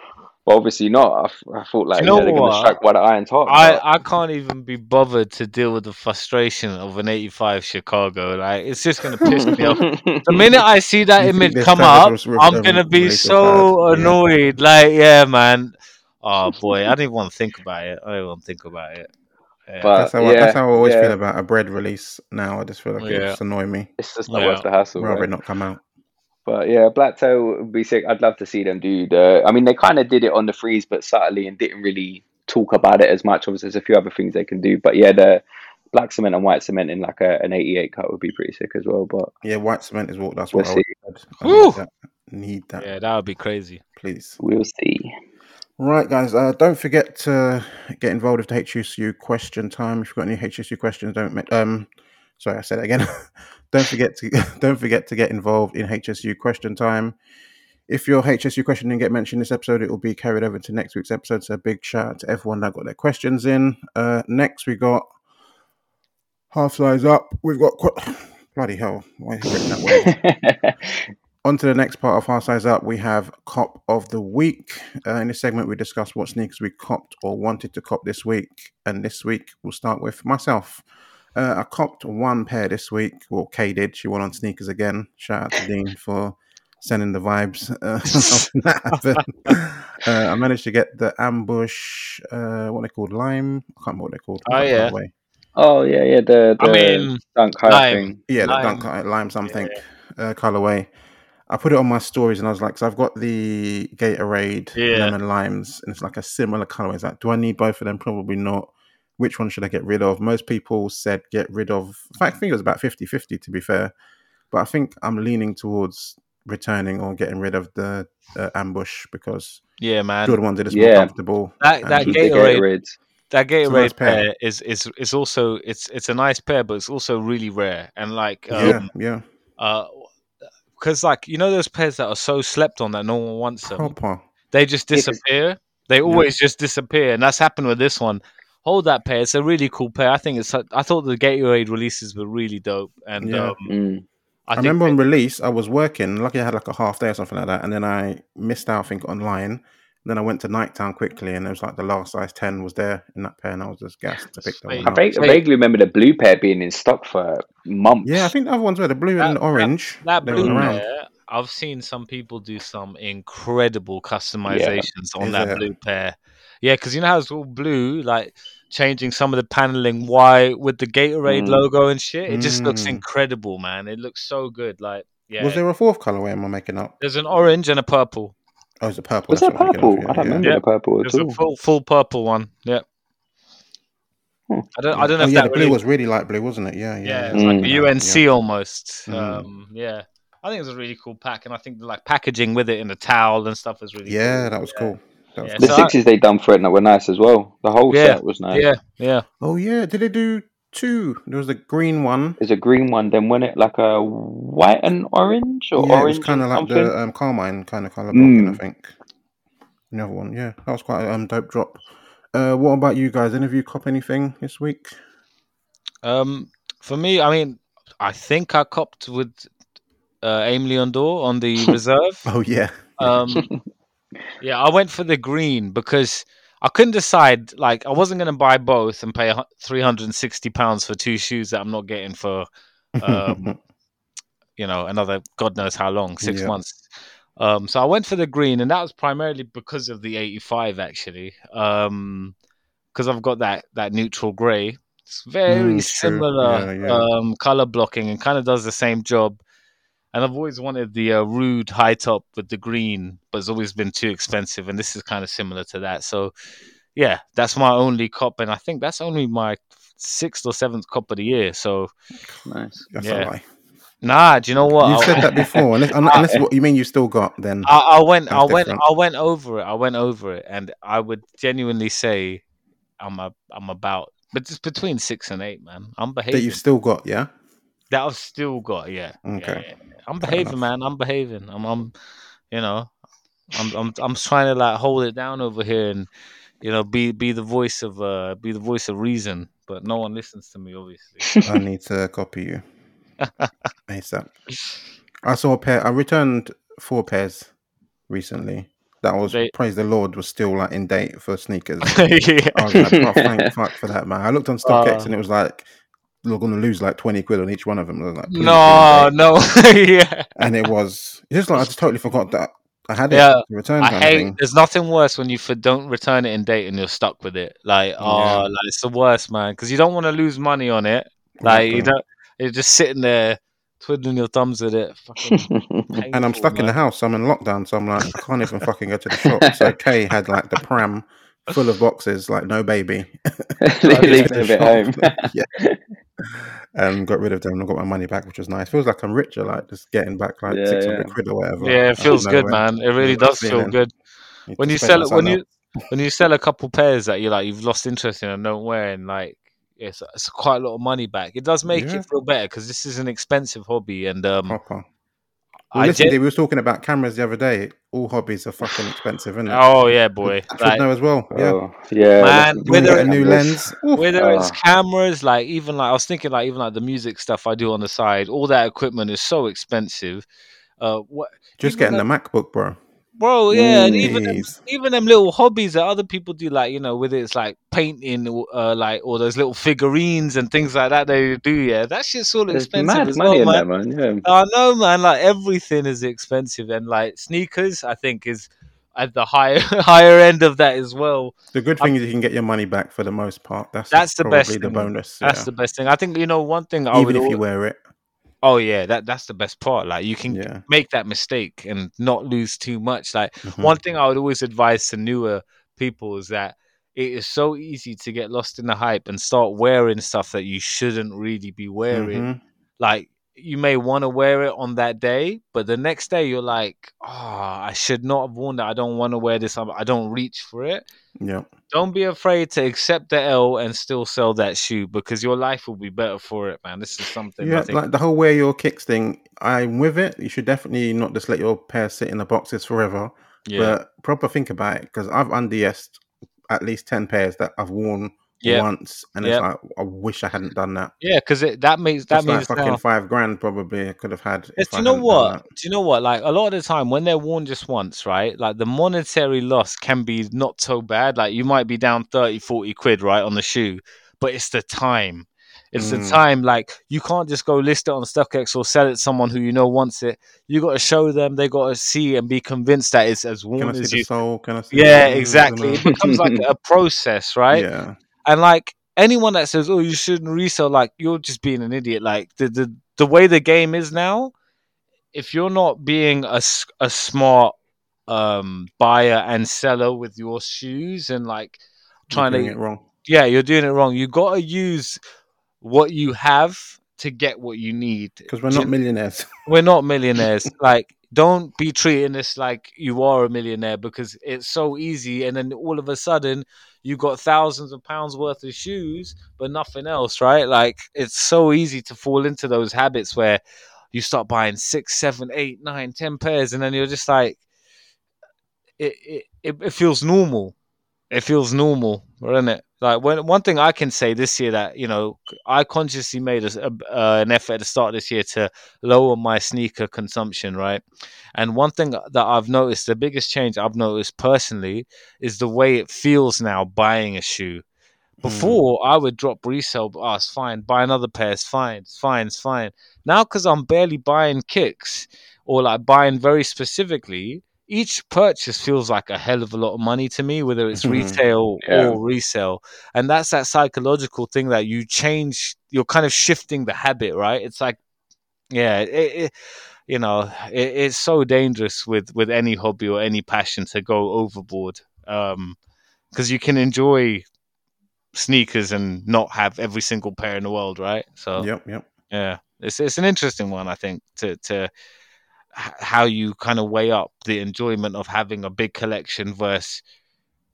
but obviously not. I thought like you you know know, they're gonna what? strike while the iron's hot. I, but- I can't even be bothered to deal with the frustration of an 85 Chicago. Like it's just gonna piss me off. The minute I see that You image come up, I'm um, gonna be so or bad? Yeah. annoyed. Like, yeah, man. Oh boy, I don't even want to think about it. I don't want to think about it. Yeah. But That's how, I, that's how I always yeah. feel about a bread release now. I just feel like it Yeah. just annoy me. It's just not Yeah. worth the hassle. Rather right? it not come out. But yeah, Black Toe would be sick. I'd love to see them do the. I mean, they kind of did it on the freeze, but subtly and didn't really talk about it as much. Obviously, there's a few other things they can do. But yeah, the black cement and white cement in like a, an 88 cut would be pretty sick as well. But Yeah, white cement is what that's We'll what I see. always said. I need that. Need that, yeah, that would be crazy. please. we'll see. Right, guys. Uh, don't forget to get involved with the HSU question time. If you've got any HSU questions, don't make. Um, sorry, I said it again. don't forget to don't forget to get involved in HSU question time. If your HSU question didn't get mentioned in this episode, it will be carried over to next week's episode. So a big shout out to everyone that got their questions in. Uh, next we got half size up. We've got qu- bloody hell. Why is it written that way? On to the next part of Half Size Up, we have Cop of the Week. Uh, in this segment, we discuss what sneakers we copped or wanted to cop this week. And this week, we'll start with myself. Uh, I copped one pair this week. Well, Kay did. She went on sneakers again. Shout out to Dean for sending the vibes. Uh, helping that happen. uh, I managed to get the Ambush, uh, what are they called? Lime? I can't remember what they're called. Oh, yeah. Way. oh yeah, yeah. The the I mean, dunk lime. thing. Yeah, the Lime. dunk lime something uh, colorway. I put it on my stories and I was like, so I've got the Gatorade Yeah. lemon limes and it's like a similar colorway. It's like, do I need both of them? Probably not. Which one should I get rid of? Most people said get rid of. In fact, I think it was about 50 50 to be fair. But I think I'm leaning towards returning or getting rid of the uh, ambush because yeah, man. Jordan ones are just more comfortable. That and- that Keep the Gatorade that a nice Gatorade pair. pair is is is also it's it's a nice pair, but it's also really rare and like yeah, um, yeah, uh because like you know those pairs that are so slept on that no one wants them. proper. They just disappear. They always just disappear, and that's happened with this one. Hold that pair. It's a really cool pair. I think it's. I thought the Gatorade releases were really dope, and Yeah. um, Mm. I, I, remember they- on release, I was working. Lucky I had like a half day or something like that, and then I missed out. I think online. Then I went to Nighttown quickly, and it was like the last size ten was there in that pair, and I was just gassed to pick that one I, up. vague, I vaguely remember the blue pair being in stock for months. Yeah, I think the other ones were the blue That- and the orange. that they were blue around. pair. I've seen some people do some incredible customizations on Is that it? blue pair. Yeah, because you know how it's all blue, like changing some of the paneling white with the Gatorade Mm. logo and shit. It just looks Mm. incredible, man. It looks so good. Like, yeah. Was there a fourth colorway? Am I making up? There's an orange and a purple. Oh, it's a purple. Was that's that what purple? of, I don't yeah, remember Yeah. the purple at There's a full full purple one. Yeah. Hmm. I don't. I don't know Oh, if yeah, that the blue really, was really light blue, wasn't it? Yeah, yeah. Yeah, yeah. it's like Mm. a UNC yeah. almost. Mm. Um, yeah, I think it's a really cool pack, and I think the like packaging with it in the towel and stuff is really. Yeah, cool. that was cool. That was Yeah, The so I- sixes they done for it that were nice as well. The whole Yeah, set was nice. Yeah, yeah. Oh yeah, did they do two? There was a green one. There's a green one, then when it like a white and orange or yeah, it orange was kind of like something. the um, carmine kind of color blocking. I Mm. think. Another one, yeah, that was quite a um, dope drop. Uh, what about you guys? Any of you cop anything this week? Um, for me, I mean, I think I copped with uh, Aimé Leon Dore on the reserve. Oh yeah, Um, yeah, I went for the green because I couldn't decide. Like, I wasn't going to buy both and pay three hundred and sixty pounds for two shoes that I'm not getting for, um, you know, another God knows how long, six Yeah. months. Um, so I went for the green, and that was primarily because of the eighty-five, actually, because I've got that that neutral grey. It's very Mm, similar Yeah, yeah. Um, color blocking and kind of does the same job. And I've always wanted the uh, rude high top with the green, but it's always been too expensive, and this is kind of similar to that. So, yeah, that's my only cop, and I think that's only my sixth or seventh cop of the year. So, nice. That's Yeah. nah, do you know what? You I- said that before. Unless, unless what you mean you still got, then I, I went, I That's went, different. I went over it. I went over it, and I would genuinely say, I'm a, I'm about, but it's between six and eight, man. I'm behaving. that you've still got, yeah. That I've still got, yeah. Okay. yeah, yeah. I'm Fair behaving, enough. man. I'm behaving. I'm, I'm, you know, I'm, I'm, I'm trying to like hold it down over here and, you know, be, be the voice of, uh, be the voice of reason. But no one listens to me, obviously. I need to copy you. ASAP. I saw a pair. I returned four pairs recently. That was They- praise the Lord was still like in date for sneakers. yeah. I was like, oh, thank fuck for that, man. I looked on StockX Oh. and it was like you're going to lose like twenty quid on each one of them. Like, No, no, yeah. and it was it's just like I just totally forgot that I had it Yeah, return. I hate. There's nothing worse when you for, don't return it in date and you're stuck with it. Like, oh, Yeah. like it's the worst, man. Because you don't want to lose money on it. Like, you don't. You're just sitting there twiddling your thumbs with it. Fucking and I'm painful, stuck in the man. house. I'm in lockdown, so I'm like, I can't even fucking go to the shop. So Kay had like the pram full of boxes, like no baby. Leave the at home. yeah. And got rid of them and got my money back, which was nice. Feels like I'm richer, like just getting back like Yeah, 600 yeah. quid or whatever. Yeah, it feels good, nowhere. man. It really does feel good Need when you sell it. When something you when you sell a couple pairs that you like, you've lost interest in and don't wear, and like it's it's quite a lot of money back. It does make Yeah. it feel better because this is an expensive hobby, and um, proper. Well, I listen, gen- we were talking about cameras the other day. All hobbies are fucking expensive, isn't it? oh yeah, boy, Should like, know as well. Yeah. Oh, yeah. Man, listen, You want to whether get a new lens? Oof. whether it's Ah. cameras like even like i was thinking like even like the music stuff i do on the side all that equipment is so expensive uh what Just even getting the MacBook, bro. Bro yeah and even them, even them little hobbies that other people do like you know whether it's like painting or uh, like all those little figurines and things like that they do yeah that shit's all There's expensive mad as money well in man that, man. Yeah. I know, man. Like everything is expensive, and like sneakers, I think is at the higher higher end of that as well. The good thing is you can get your money back for the most part. That's That's the best the thing. bonus. That's yeah. the best thing. I think you know one thing. I Even would if al- you wear it. Oh yeah, that that's the best part. Like you can Yeah. make that mistake and not lose too much. Like Mhm. one thing I would always advise to newer people is that it is so easy to get lost in the hype and start wearing stuff that you shouldn't really be wearing. Mhm. Like you may want to wear it on that day, but the next day you're like, "Oh, I should not have worn that. I don't want to wear this. I don't reach for it." Yeah. Don't be afraid to accept the L and still sell that shoe because your life will be better for it, man. This is something I Yeah, think. like the whole wear your kicks thing. I'm with it. You should definitely not just let your pair sit in the boxes forever. yeah, But proper think about it because I've unds'd at least ten pairs that I've worn yeah. once, and Yeah. it's like I wish I hadn't done that. Yeah, because it that means that That's like means fucking now. five grand probably I could have had. Do you know what? Do you know what? Like a lot of the time when they're worn just once, right? Like the monetary loss can be not so bad. Like you might be down 30, 40 quid, right, on the shoe, but it's the time. It's the Mm. time. Like you can't just go list it on StockX or sell it to someone who you know wants it. You got to show them. They got to see and be convinced that it's as Can worn I see as the you. soul? Can I see? Yeah, the- exactly. It becomes like a process, right? Yeah. And like anyone that says, "Oh, you shouldn't resell," like you're just being an idiot. Like the the the way the game is now, if you're not being a, a smart um buyer and seller with your shoes and like You're trying doing to it wrong. yeah, you're doing it wrong. You got to use what you have to get what you need. Because we're not millionaires. we're not millionaires. like, don't be treating this like you are a millionaire because it's so easy. And then all of a sudden, you've got thousands of pounds worth of shoes, but nothing else, right? Like, it's so easy to fall into those habits where you start buying six, seven, eight, nine, ten pairs, and then you're just like, it, it, it, it feels normal. It feels normal, isn't it? Like when one thing I can say this year that you know I consciously made a, uh, an effort at the start of this year to lower my sneaker consumption, right? And one thing that I've noticed, the biggest change I've noticed personally, is the way it feels now buying a shoe. Before I would drop resale, oh, it's fine. Buy another pair, it's fine, it's fine, it's fine. Now, because I'm barely buying kicks or like buying very specifically, each purchase feels like a hell of a lot of money to me, whether it's Mhm. retail Yeah. or resale. And that's that psychological thing that you change, you're kind of shifting the habit, right? It's like, yeah, it, it, you know, it, it's so dangerous with with any hobby or any passion to go overboard. Um, because you can enjoy sneakers and not have every single pair in the world, right? So Yep, yep. yeah, it's it's an interesting one, I think, to to how you kind of weigh up the enjoyment of having a big collection versus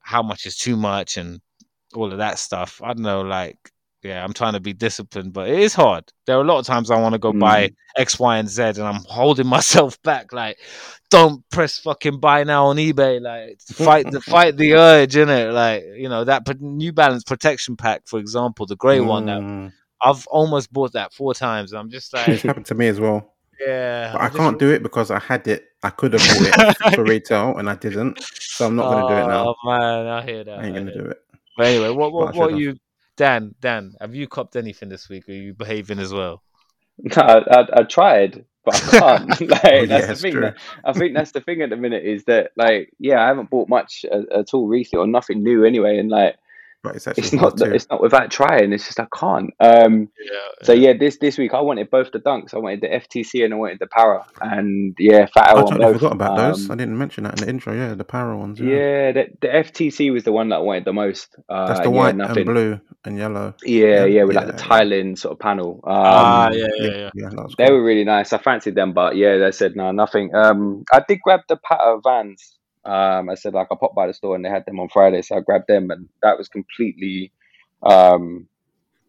how much is too much and all of that stuff. I don't know, like yeah, I'm trying to be disciplined, but it is hard. There are a lot of times I want to go buy X, Y, and Z, and I'm holding myself back. Like, don't press fucking buy now on eBay. Like, fight the fight the urge, in it. Like, you know that New Balance protection pack, for example, the grey one. That Mm, I've almost bought that four times. I'm just like, happened to me as well. Yeah, But I'm I just- can't do it because I had it. I could have bought it for retail and I didn't. So I'm not going to do it now. Oh man, I hear that. I ain't going to do it. But anyway, what what what should've. you Dan Dan? Have you copped anything this week? Are you behaving as well? No, I, I, I tried, but I can't. like Oh, yeah, that's the thing. true. That, I think that's the thing at the minute is that like yeah, I haven't bought much at, at all recently or nothing new anyway, and like But it's actually it's not that it's not without trying. It's just I can't. Um, Yeah. so yeah, this this week I wanted both the dunks. I wanted the FTC and I wanted the power. and yeah, fat I L on totally both. forgot about those. I Um, didn't mention that in the intro. Yeah, the power ones. Yeah. yeah, the, the FTC was the one that I wanted the most. Uh, That's the and yeah, white nothing. and blue and yellow. Yeah, Yeah, yeah, with like the yeah, yeah. tiling sort of panel. Um, ah, yeah, yeah, yeah. Yeah, that They cool. were really nice. I fancied them, but yeah, they said no, nothing. Um, I did grab the Patta Vans. Um, I said like I popped by the store and they had them on Friday, so I grabbed them, and that was completely um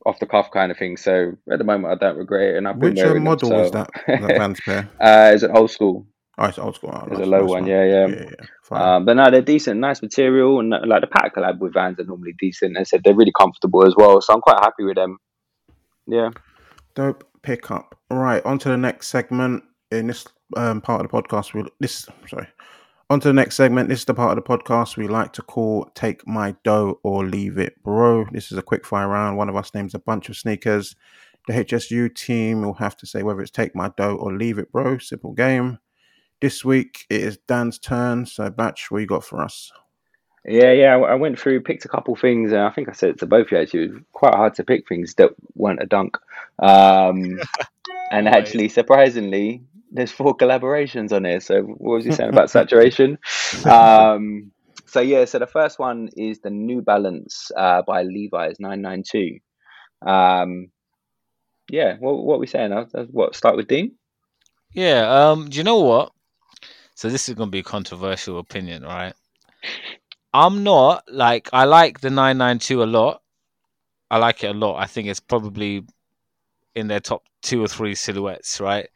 off the cuff kind of thing. So at the moment, I don't regret it, and I've been Which uh, wearing model them. was so- that? That Vans pair. uh, it's an old school. Oh, it's old school. Oh, It's a low nice one, yeah, yeah. yeah, yeah. Um, but no, they're decent, nice material, and uh, like the Patta collab with Vans are normally decent. I said they're really comfortable as well, so I'm quite happy with them. Yeah. Dope pickup. Right, on to the next segment. In this um, part of the podcast, we this sorry. On to the next segment. This is the part of the podcast we like to call "Take My Dough or Leave It, Bro." This is a quick fire round. One of us names a bunch of sneakers. The HSU team will have to say whether it's "Take My Dough" or "Leave It, Bro." Simple game. This week it is Dan's turn. So, Batch, what you got for us? Yeah, yeah. I went through, picked a couple things, and I think I said it to both of you actually. It was quite hard to pick things that weren't a dunk. Um, and actually, surprisingly, there's four collaborations on here. So, what was he saying about saturation? Um, so yeah, so the first one is the New Balance uh, by Levi's 992. Um, yeah, what what are we saying? Uh, uh, What start with Dean? Yeah. Um. Do you know what? So this is gonna be a controversial opinion, right? I'm not like I like the 992 a lot. I like it a lot. I think it's probably in their top two or three silhouettes, right?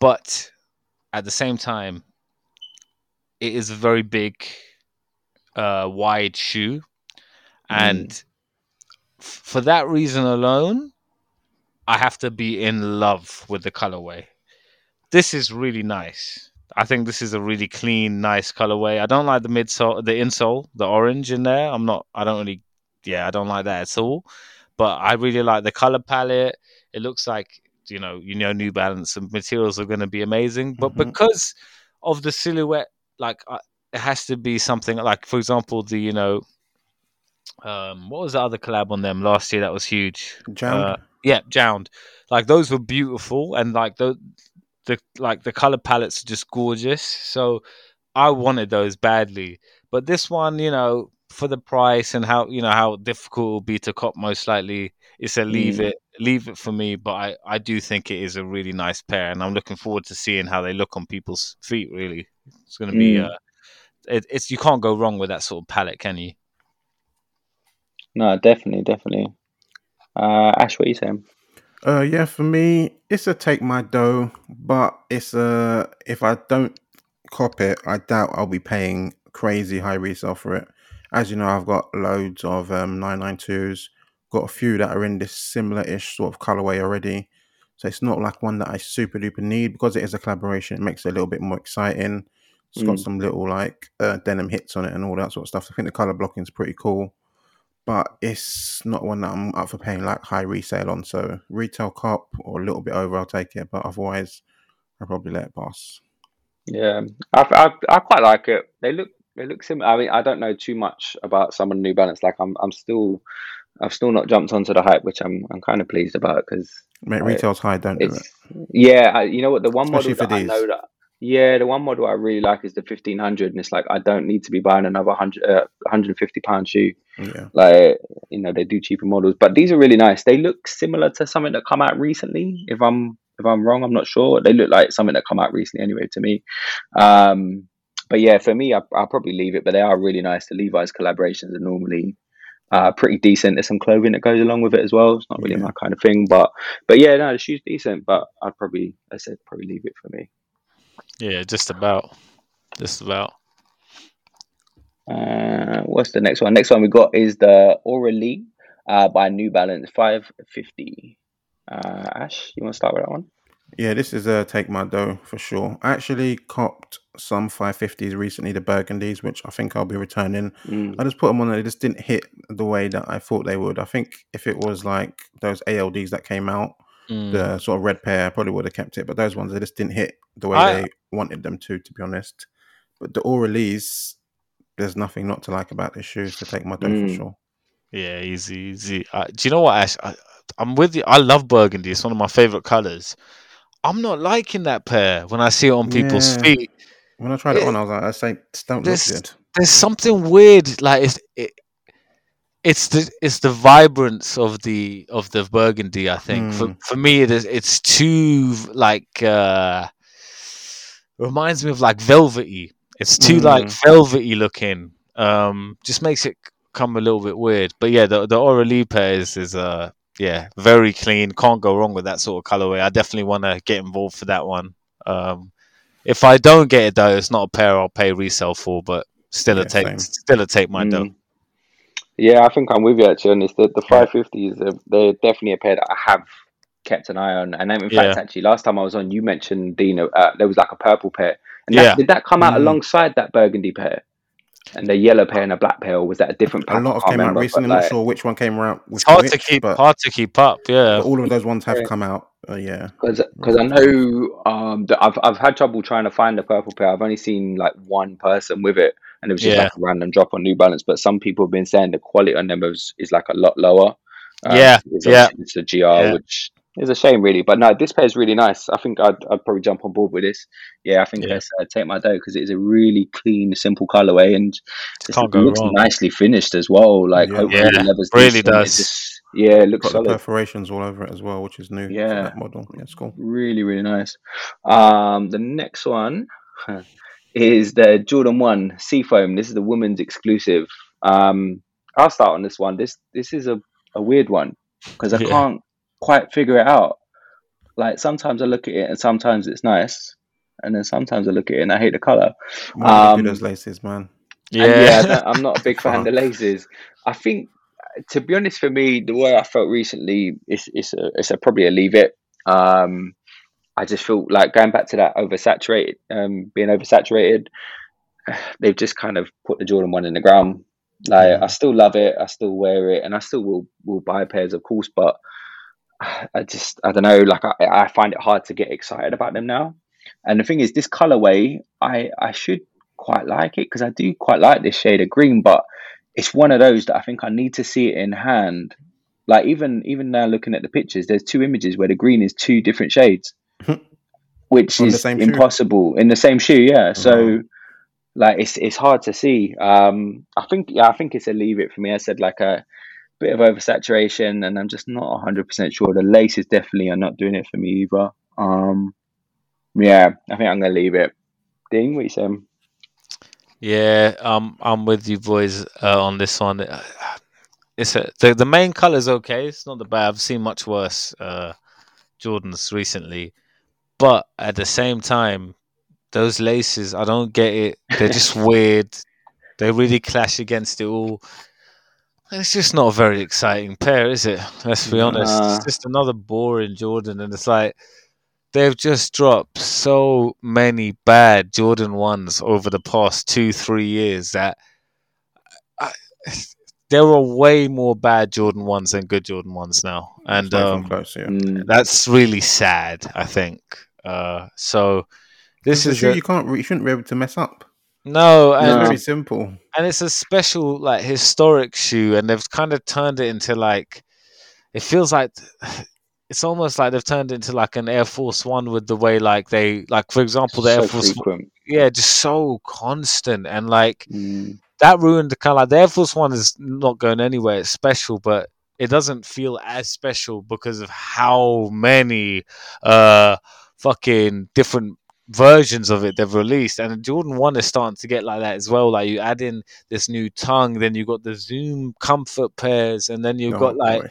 But at the same time, it is a very big, uh, wide shoe, and f- for that reason alone, I have to be in love with the colorway. This is really nice. I think this is a really clean, nice colorway. I don't like the midsole, the insole, the orange in there. I'm not. I don't really. Yeah, I don't like that at all. But I really like the color palette. It looks like you know, you know, New Balance and materials are going to be amazing. But Mhm. because of the silhouette, like uh, it has to be something like, for example, the you know, um, what was the other collab on them last year that was huge? JJJJound? Uh, yeah, JJJJound. Like those were beautiful, and like the the like the color palettes are just gorgeous. So I wanted those badly, but this one, you know, for the price and how you know how difficult it will be to cop, most likely it's a leave Mm. it, leave it for me. But I I do think it is a really nice pair, and I'm looking forward to seeing how they look on people's feet. Really, it's going to be. Mm. Uh, it, it's you can't go wrong with that sort of palette, can you? No, definitely, definitely. Uh, Ash, what are you saying? Uh, yeah, for me, it's a take my dough, but it's a if I don't cop it, I doubt I'll be paying crazy high resale for it. As you know, I've got loads of um 992s, got a few that are in this similar-ish sort of colorway already. So it's not like one that I super duper need because it is a collaboration. It makes it a little bit more exciting. It's got Mm. some little like uh, denim hits on it and all that sort of stuff. I think the color blocking is pretty cool but it's not one that I'm up for paying like high resale on. So retail cop or a little bit over, I'll take it. But otherwise, I'll probably let it pass. Yeah, I, I, I quite like it. They look they look similar. I mean, I don't know too much about some of the New Balance. Like I'm I'm still I've still not jumped onto the hype, which I'm I'm kind of pleased about because Mate, retail's high, don't do it. yeah, I, you know what the one Especially model that I know that yeah the one model I really like is the fifteen hundred, and it's like I don't need to be buying another hundred uh, hundred and fifty pound shoe. Yeah. Like you know they do cheaper models, but these are really nice. They look similar to something that come out recently. If I'm if I'm wrong, I'm not sure. They look like something that come out recently anyway to me. Um, but yeah, for me, I, I'll probably leave it. But they are really nice. The Levi's collaborations are normally uh, pretty decent. There's some clothing that goes along with it as well. It's not really Yeah. my kind of thing, but but yeah, no, the shoe's decent. But I'd probably, I said, probably leave it for me. Yeah, just about. Just about. Uh, what's the next one? Next one we got is the Auralee uh, by New Balance 550. Uh, Ash, you want to start with that one? Yeah, this is a take my dough for sure. I actually copped some 550s recently, the burgundies, which I think I'll be returning. Mm. I just put them on and they just didn't hit the way that I thought they would. I think if it was like those ALDs that came out, Mm. the sort of red pair, I probably would have kept it. But those ones, they just didn't hit the way I- they wanted them to, to be honest. But the Auralees, there's nothing not to like about this shoe. So take my dough for Mm. sure. Yeah, easy, easy. Uh, do you know what, Ash? I, I'm with you. I love burgundy. It's one of my favorite colors. I'm not liking that pair when I see it on people's Yeah. feet. When I tried it Yeah. on, I was like, I say, don't look good. There's something weird. Like it's it, it's the it's the vibrance of the of the burgundy. I think for Mm. for me, it is it's too like uh reminds me of like velvety. It's too like Mm. velvety looking. Um, just makes it come a little bit weird. But yeah, the the Aura pair is is uh yeah very clean. Can't go wrong with that sort of colorway. I definitely want to get involved for that one. Um, if I don't get it though, it's not a pair I'll pay resale for, but still Yeah, a take same. still a take my dough. Mm. Yeah, I think I'm with you actually on this. The, the Yeah. 550s, are, they're definitely a pair that I have kept an eye on. And in fact, Yeah. actually, last time I was on, you mentioned Dino, uh, there was like a purple pair. And Yeah. did that come out Mm. alongside that burgundy pair? And the yellow pair and the black pair, was that a different A lot of can't came out recently. but, I'm not sure which one came out. It's hard which, to keep but, hard to keep up. Yeah, but all of those ones have Yeah. come out. Uh, yeah. Because because I know um that I've I've had trouble trying to find the purple pair. I've only seen like one person with it, and it was just Yeah. like a random drop on New Balance. But some people have been saying the quality on them is, is like a lot lower. Um, Yeah, it's yeah. It's a GR, Yeah. which is a shame, really. But no, this pair is really nice. I think I'd, I'd probably jump on board with this. Yeah, I think Yeah. let's uh, take my dough because it is a really clean, simple colorway and Just it's- can't it go looks wong. nicely finished as well. Like Yeah. hopefully Yeah, the leather's really does. just- yeah, it looks Got the solid. perforations all over it as well, which is new. for Yeah. that model. Yeah, it's cool. Really, really nice. Um, the next one is the Jordan One Seafoam. This is the women's exclusive. Um, I'll start on this one. This this is a, a weird one because I Yeah. can't quite figure it out. Like sometimes I look at it and sometimes it's nice, and then sometimes I look at it and I hate the color. Why do they do Um, those laces, man? Yeah, I Yeah, don't- I'm not a big fan of the laces. I think, to be honest, for me, the way I felt recently is it's a, it's a probably a leave it. Um, I just feel like going back to that oversaturated, um, being oversaturated. They've just kind of put the Jordan one in the ground. Like Yeah. I still love it, I still wear it, and I still will will buy pairs, of course. But I just I don't know. Like I, I find it hard to get excited about them now. And the thing is, this colorway, I I should quite like it because I do quite like this shade of green, but it's one of those that I think I need to see it in hand. Like even even now looking at the pictures, there's two images where the green is two different shades, which On is same shoe? impossible in the same shoe. Yeah, so like it's it's hard to see. Um, I think yeah, I think it's a leave it for me. I said like a bit of oversaturation, and I'm just not 100 percent sure. The laces definitely are not doing it for me either. Um, yeah, I think I'm gonna leave it. Ding, what you saying? yeah. Um, I'm with you boys uh, on this one. Uh, It's a, the the main color's okay. It's not the bad. I've seen much worse uh, Jordans recently, but at the same time, those laces, I don't get it. They're just weird. They really clash against it all. It's just not a very exciting pair, is it? Let's be honest. Nah. It's just another boring Jordan, and it's like they've just dropped so many bad Jordan ones over the past two, three years that I, there are way more bad Jordan ones than good Jordan ones now, and It's not even um, close, yeah. Mm, that's really sad. I think. Uh, so this It's a is shoe a, you can't. You shouldn't be able to mess up. No, and It's very simple. and it's a special like historic shoe and they've kind of turned it into like it feels like it's almost like they've turned it into like an air force one with the way like they like for example the so air force frequent. yeah just so constant and like Mm. that ruined the kind of like the air force one is not going anywhere it's special but it doesn't feel as special because of how many uh fucking different versions of it they've released and jordan 1 is starting to get like that as well like you add in this new tongue then you got the zoom comfort pairs and then you've Oh, got like boy.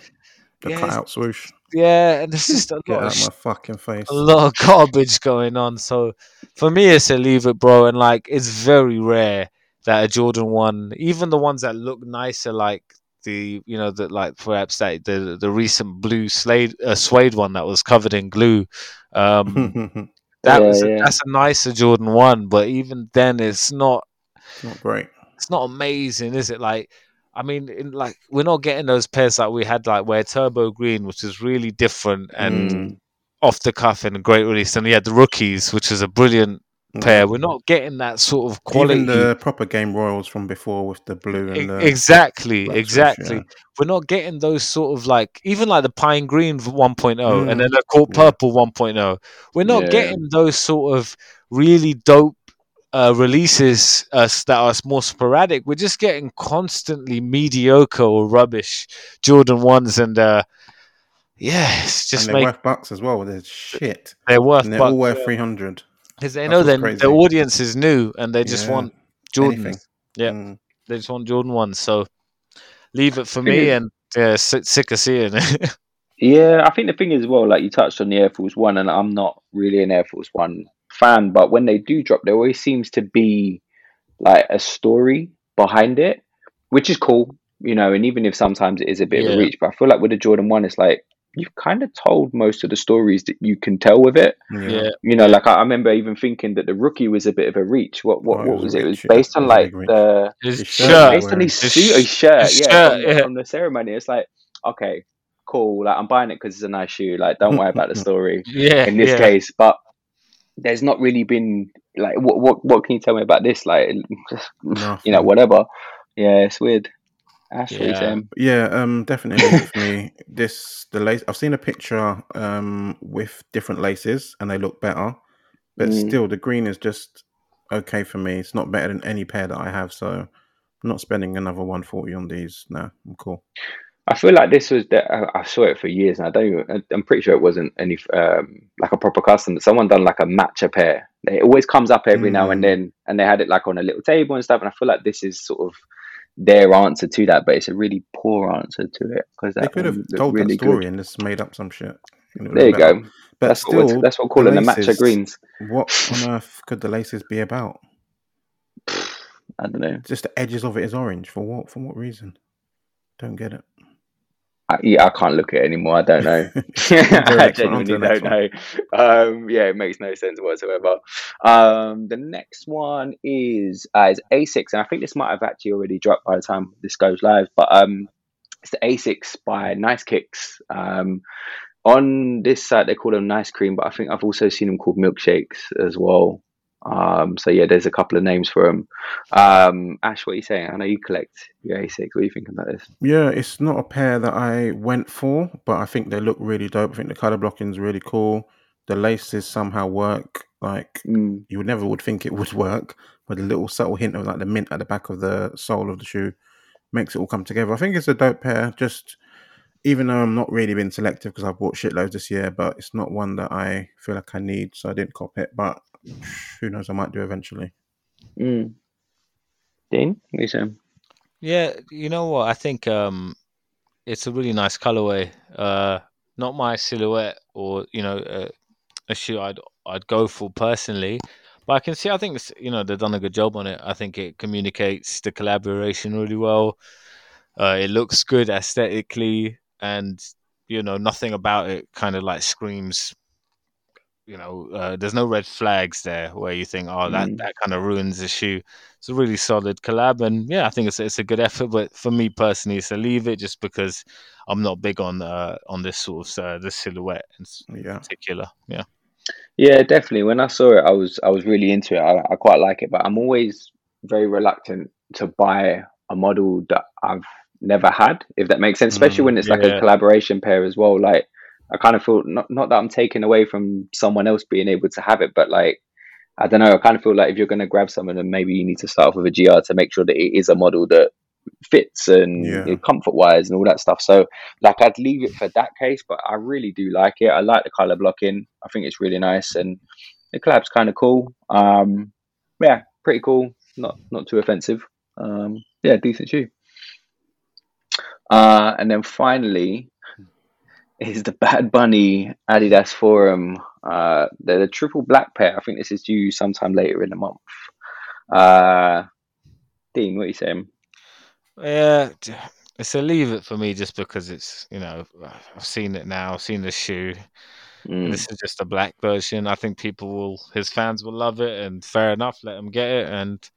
the yeah, cutout swoosh. yeah and it's just a Get lot out of my fucking face. a lot of garbage going on. So for me, it's a leave it, bro. And like, it's very rare that a Jordan one, even the ones that look nicer, like the you know that like perhaps that the the recent blue suede uh, suede one that was covered in glue. Um, that Yeah, was a, yeah. that's a nicer Jordan one, but even then, it's not not great. it's not amazing, is it? Like, I mean, in, like we're not getting those pairs that we had like where Turbo Green, which is really different and Mm. off the cuff and a great release. And we had the rookies, which is a brilliant pair. Mm. We're not getting that sort of quality. Even the proper game royals from before with the blue and the exactly, black swoosh, exactly. yeah. We're not getting those sort of like even like the pine green 1.0 and Mm, then the court yeah. purple 1.0. We're not Yeah. getting those sort of really dope uh, releases uh, that are more sporadic. We're just getting constantly mediocre or rubbish Jordan ones, and uh, yeah, it's just and they're make worth bucks as well. They're shit. they're worth And they're bucks. all worth three hundred. Because they That's know what's then crazy. the audience is new and they just Yeah, want Jordan. Anything. Yeah. Mm. They just want Jordan ones. So leave it for me is- and yeah, sick, sick of seeing it. Yeah, I think the thing is as well, like you touched on the Air Force One, and I'm not really an Air Force One fan, but when they do drop, there always seems to be like a story behind it, which is cool, you know. And even if sometimes it is a bit of a reach, but I feel like with the Jordan One, it's like you've kind of told most of the stories that you can tell with it. Yeah. yeah, You know, like I, I remember even thinking that the rookie was a bit of a reach. What what, Oh, it what was was it? It was based on like the his His shirt, shirt. based on his His suit, sh- his shirt, his yeah, shirt, from, the, yeah. from the ceremony. It's like, okay, cool. Like I'm buying it because it's a nice shoe. Like, don't worry about the story yeah, in this yeah. case. But there's not really been like, what what what can you tell me about this? Like, just you know, whatever. Yeah, it's weird. Ash, what you Yeah. saying? Yeah, um, definitely leave for me. This the lace. I've seen a picture um with different laces, and they look better. But Mm. still, the green is just okay for me. It's not better than any pair that I have, so I'm not spending another one forty on these. No, I'm cool. I feel like this was the, I, I saw it for years and I don't even, I- I'm pretty sure it wasn't any um like a proper custom someone done like a matcha pair it always comes up every now and Mm. then and they had it like on a little table and stuff and I feel like this is sort of their answer to that but it's a really poor answer to it because They could have told really that story good and just made up some shit. and it would there you better. go But that's still, what that's what we're the calling the matcha laces, greens What on earth could the laces be about? I don't know Just the edges of it is orange. For what? For what reason? Don't get it. I, yeah I can't look at it anymore I don't know On to the I next one, on to genuinely don't know. Um, yeah, it makes no sense whatsoever. Um, the next one is uh, is Asics, and I think this might have actually already dropped by the time this goes live. But um, it's the Asics by Nice Kicks. Um, on this site they call them Nice Cream, but I think I've also seen them called Milkshakes as well. Um, so yeah, there's a couple of names for them. Um, Ash, what are you saying? I know you collect your Asics. What are you thinking about this? Yeah, it's not a pair that I went for, but I think they look really dope. I think the color blocking is really cool. The laces somehow work. Like Mm, you would never would think it would work, but the little subtle hint of like the mint at the back of the sole of the shoe makes it all come together. I think it's a dope pair. Just even though I'm not really been selective because I bought shitloads this year, but it's not one that I feel like I need, so I didn't cop it. But who knows? I might do eventually. mm. Dean, what are you saying? Yeah, you know what? I think um, it's a really nice colorway. Uh, not my silhouette or you know uh, a shoe I'd I'd go for personally, but I can see. I think it's, you know they've done a good job on it. I think it communicates the collaboration really well. Uh, it looks good aesthetically, and you know nothing about it kind of like screams. You know, uh, there's no red flags there where you think, oh, that Mm. that kind of ruins the shoe. It's a really solid collab, and yeah, I think it's it's a good effort. But for me personally, it's a leave it just because I'm not big on uh, on this sort of uh, the silhouette in Yeah. particular. Yeah, Yeah, definitely. When I saw it, I was I was really into it. I, I quite like it, but I'm always very reluctant to buy a model that I've never had, if that makes sense. Especially mm, when it's yeah. like a collaboration pair as well. Like I kind of feel not not that I'm taking away from someone else being able to have it, but like I don't know. I kind of feel like if you're going to grab someone, then maybe you need to start off with a GR to make sure that it is a model that fits and yeah. you know, comfort wise and all that stuff. So like I'd leave it for that case, but I really do like it. I like the color blocking. I think it's really nice and the collab's kind of cool. Um, yeah, pretty cool. Not not too offensive. Um, yeah, decent shoe. Uh, and then finally is the Bad Bunny Adidas Forum. Uh, they're the triple black pair. I think this is due sometime later in the month. Uh, Dean, what are you saying? Yeah, it's a leave it for me just because it's you know I've seen it now, I've seen the shoe. Mm. This is just a black version. I think people will, his fans will love it, and fair enough, let them get it. And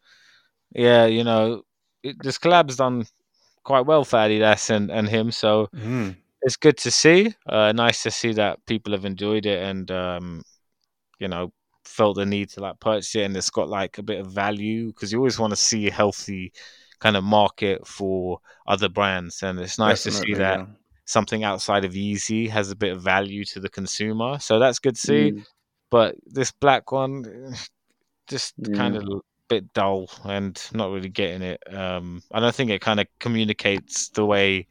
yeah, you know, it, this collab's done quite well for Adidas and, and him, so mm. It's good to see. Uh, nice to see that people have enjoyed it and um, you know felt the need to like purchase it, and it's got like a bit of value because you always want to see a healthy kind of market for other brands, and it's nice Definitely, to see that yeah. something outside of Yeezy has a bit of value to the consumer. So that's good to see. Mm. But this black one, just yeah. kind of a bit dull and not really getting it. Um, I don't think it kind of communicates the way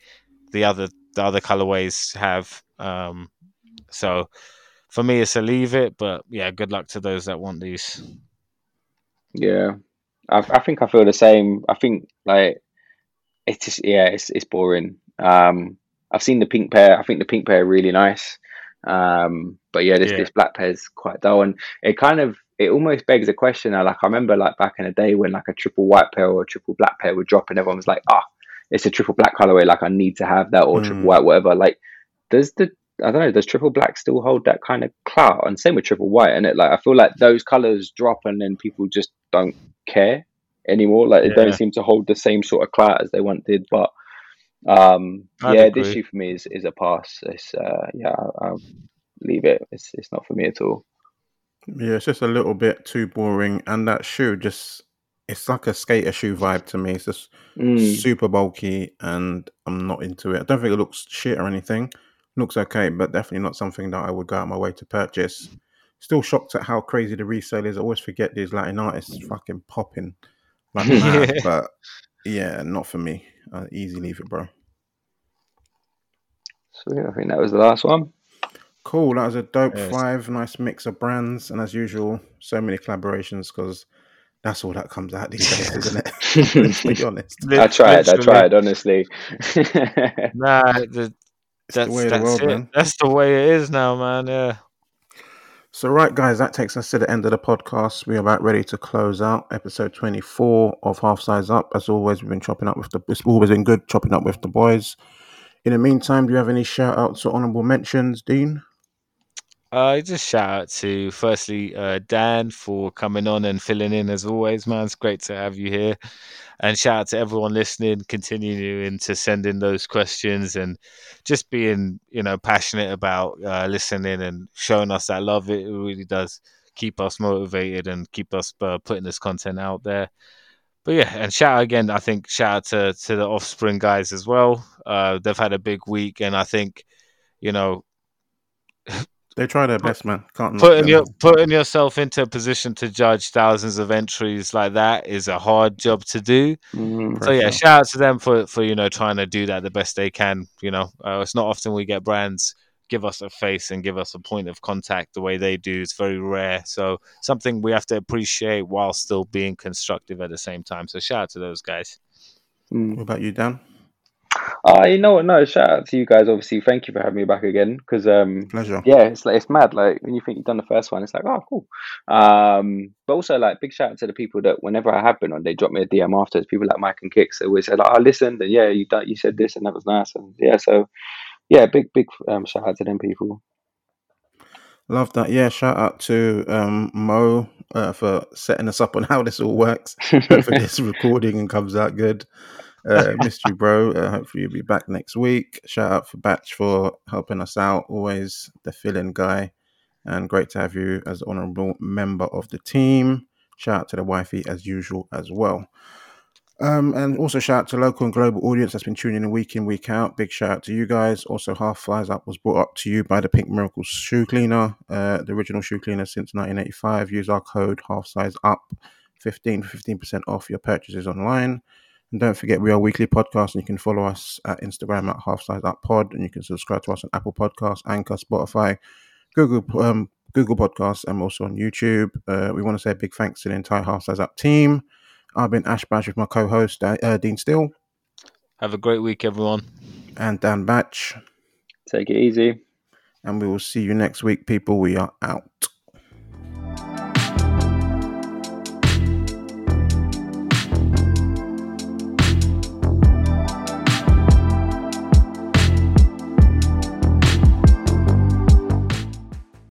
the other the other colorways have. Um, so for me, it's a leave it. But yeah, good luck to those that want these. Yeah, I, I think I feel the same. I think like it's just yeah, it's it's boring. Um, I've seen the pink pair. I think the pink pair are really nice. Um, but yeah, this yeah. this black pair is quite dull, and it kind of it almost begs a question. Now, like I remember like back in the day when like a triple white pair or a triple black pair would drop, and everyone was like, ah, it's a triple black colorway. Like I need to have that or mm. triple white, whatever. Like, does the I don't know, does triple black still hold that kind of clout? And same with triple white, and it like I feel like those colors drop, and then people just don't care anymore. Like yeah. they don't seem to hold the same sort of clout as they once did. But um, yeah, agree. this shoe for me is, is a pass. It's uh, yeah, I'll, I'll leave it. It's it's not for me at all. Yeah, it's just a little bit too boring, and that shoe just it's like a skater shoe vibe to me. It's just mm. super bulky, and I'm not into it. I don't think it looks shit or anything. It looks okay, but definitely not something that I would go out my way to purchase still shocked at how crazy the resale is. I always forget these Latin artists fucking popping like mad, but yeah, not for me. Uh, easy leave it, bro. Sweet. I think that was the last one. Cool. That was a dope yes. five. Nice mix of brands, and as usual, so many collaborations because that's all that comes out these days, isn't it? Let's be honest. I tried. I tried. Honestly. nah, the, that's, the that's world, it. Man. That's the way it is now, man. Yeah. So, right, guys, that takes us to the end of the podcast. We're about ready to close out episode 24 of Half Size Up. As always, we've been chopping up with the, it's always been good chopping up with the boys. In the meantime, do you have any shout outs or honorable mentions, Dean? Uh, just shout out to firstly uh, Dan for coming on and filling in as always, man. It's great to have you here. And shout out to everyone listening, continuing to send in those questions and just being, you know, passionate about uh, listening and showing us that love. It really does keep us motivated and keep us uh, putting this content out there. But yeah, and shout out again. I think shout out to to the Offspring guys as well. Uh, they've had a big week, and I think, you know. They try their best, man. Can't putting your, putting yourself into a position to judge thousands of entries like that is a hard job to do. Mm, so yeah, shout out to them for for you know trying to do that the best they can. You know, uh, it's not often we get brands give us a face and give us a point of contact the way they do. It's very rare. So something we have to appreciate while still being constructive at the same time. So shout out to those guys. Mm. What about you, Dan? Uh, you know what? No, shout out to you guys. Obviously, thank you for having me back again. Because um, pleasure. Yeah, it's like it's mad. Like when you think you've done the first one, it's like oh cool. Um, but also like big shout out to the people that whenever I have been on, they drop me a DM afterwards. People like Mike and Kicks, they always say like, "I oh, listened and yeah, you done, you said this and that was nice." And yeah, so yeah, big big um, shout out to them people. Love that. Yeah, shout out to um, Mo uh, for setting us up on how this all works. Hopefully, this recording and comes out good. Uh, mystery bro. Uh, hopefully you'll be back next week. Shout out for Batch for helping us out. Always the filling guy, and great to have you as honourable member of the team. Shout out to the wifey as usual as well. Um, and also shout out to local and global audience that's been tuning in week in, week out. Big shout out to you guys. Also, Half Size Up was brought up to you by the Pink Miracles Shoe Cleaner, uh, the original shoe cleaner since 1985. Use our code Half Size Up 15 15% off your purchases online. And don't forget, we are a weekly podcast, and you can follow us at Instagram at Half Size Up Pod, and you can subscribe to us on Apple Podcasts, Anchor, Spotify, Google um, Google Podcasts, and also on YouTube. Uh, we want to say a big thanks to the entire Half Size Up team. I've been Ash Bash with my co-host uh, Dean Steele. Have a great week, everyone. And Dan Batch. Take it easy. And we will see you next week, people. We are out.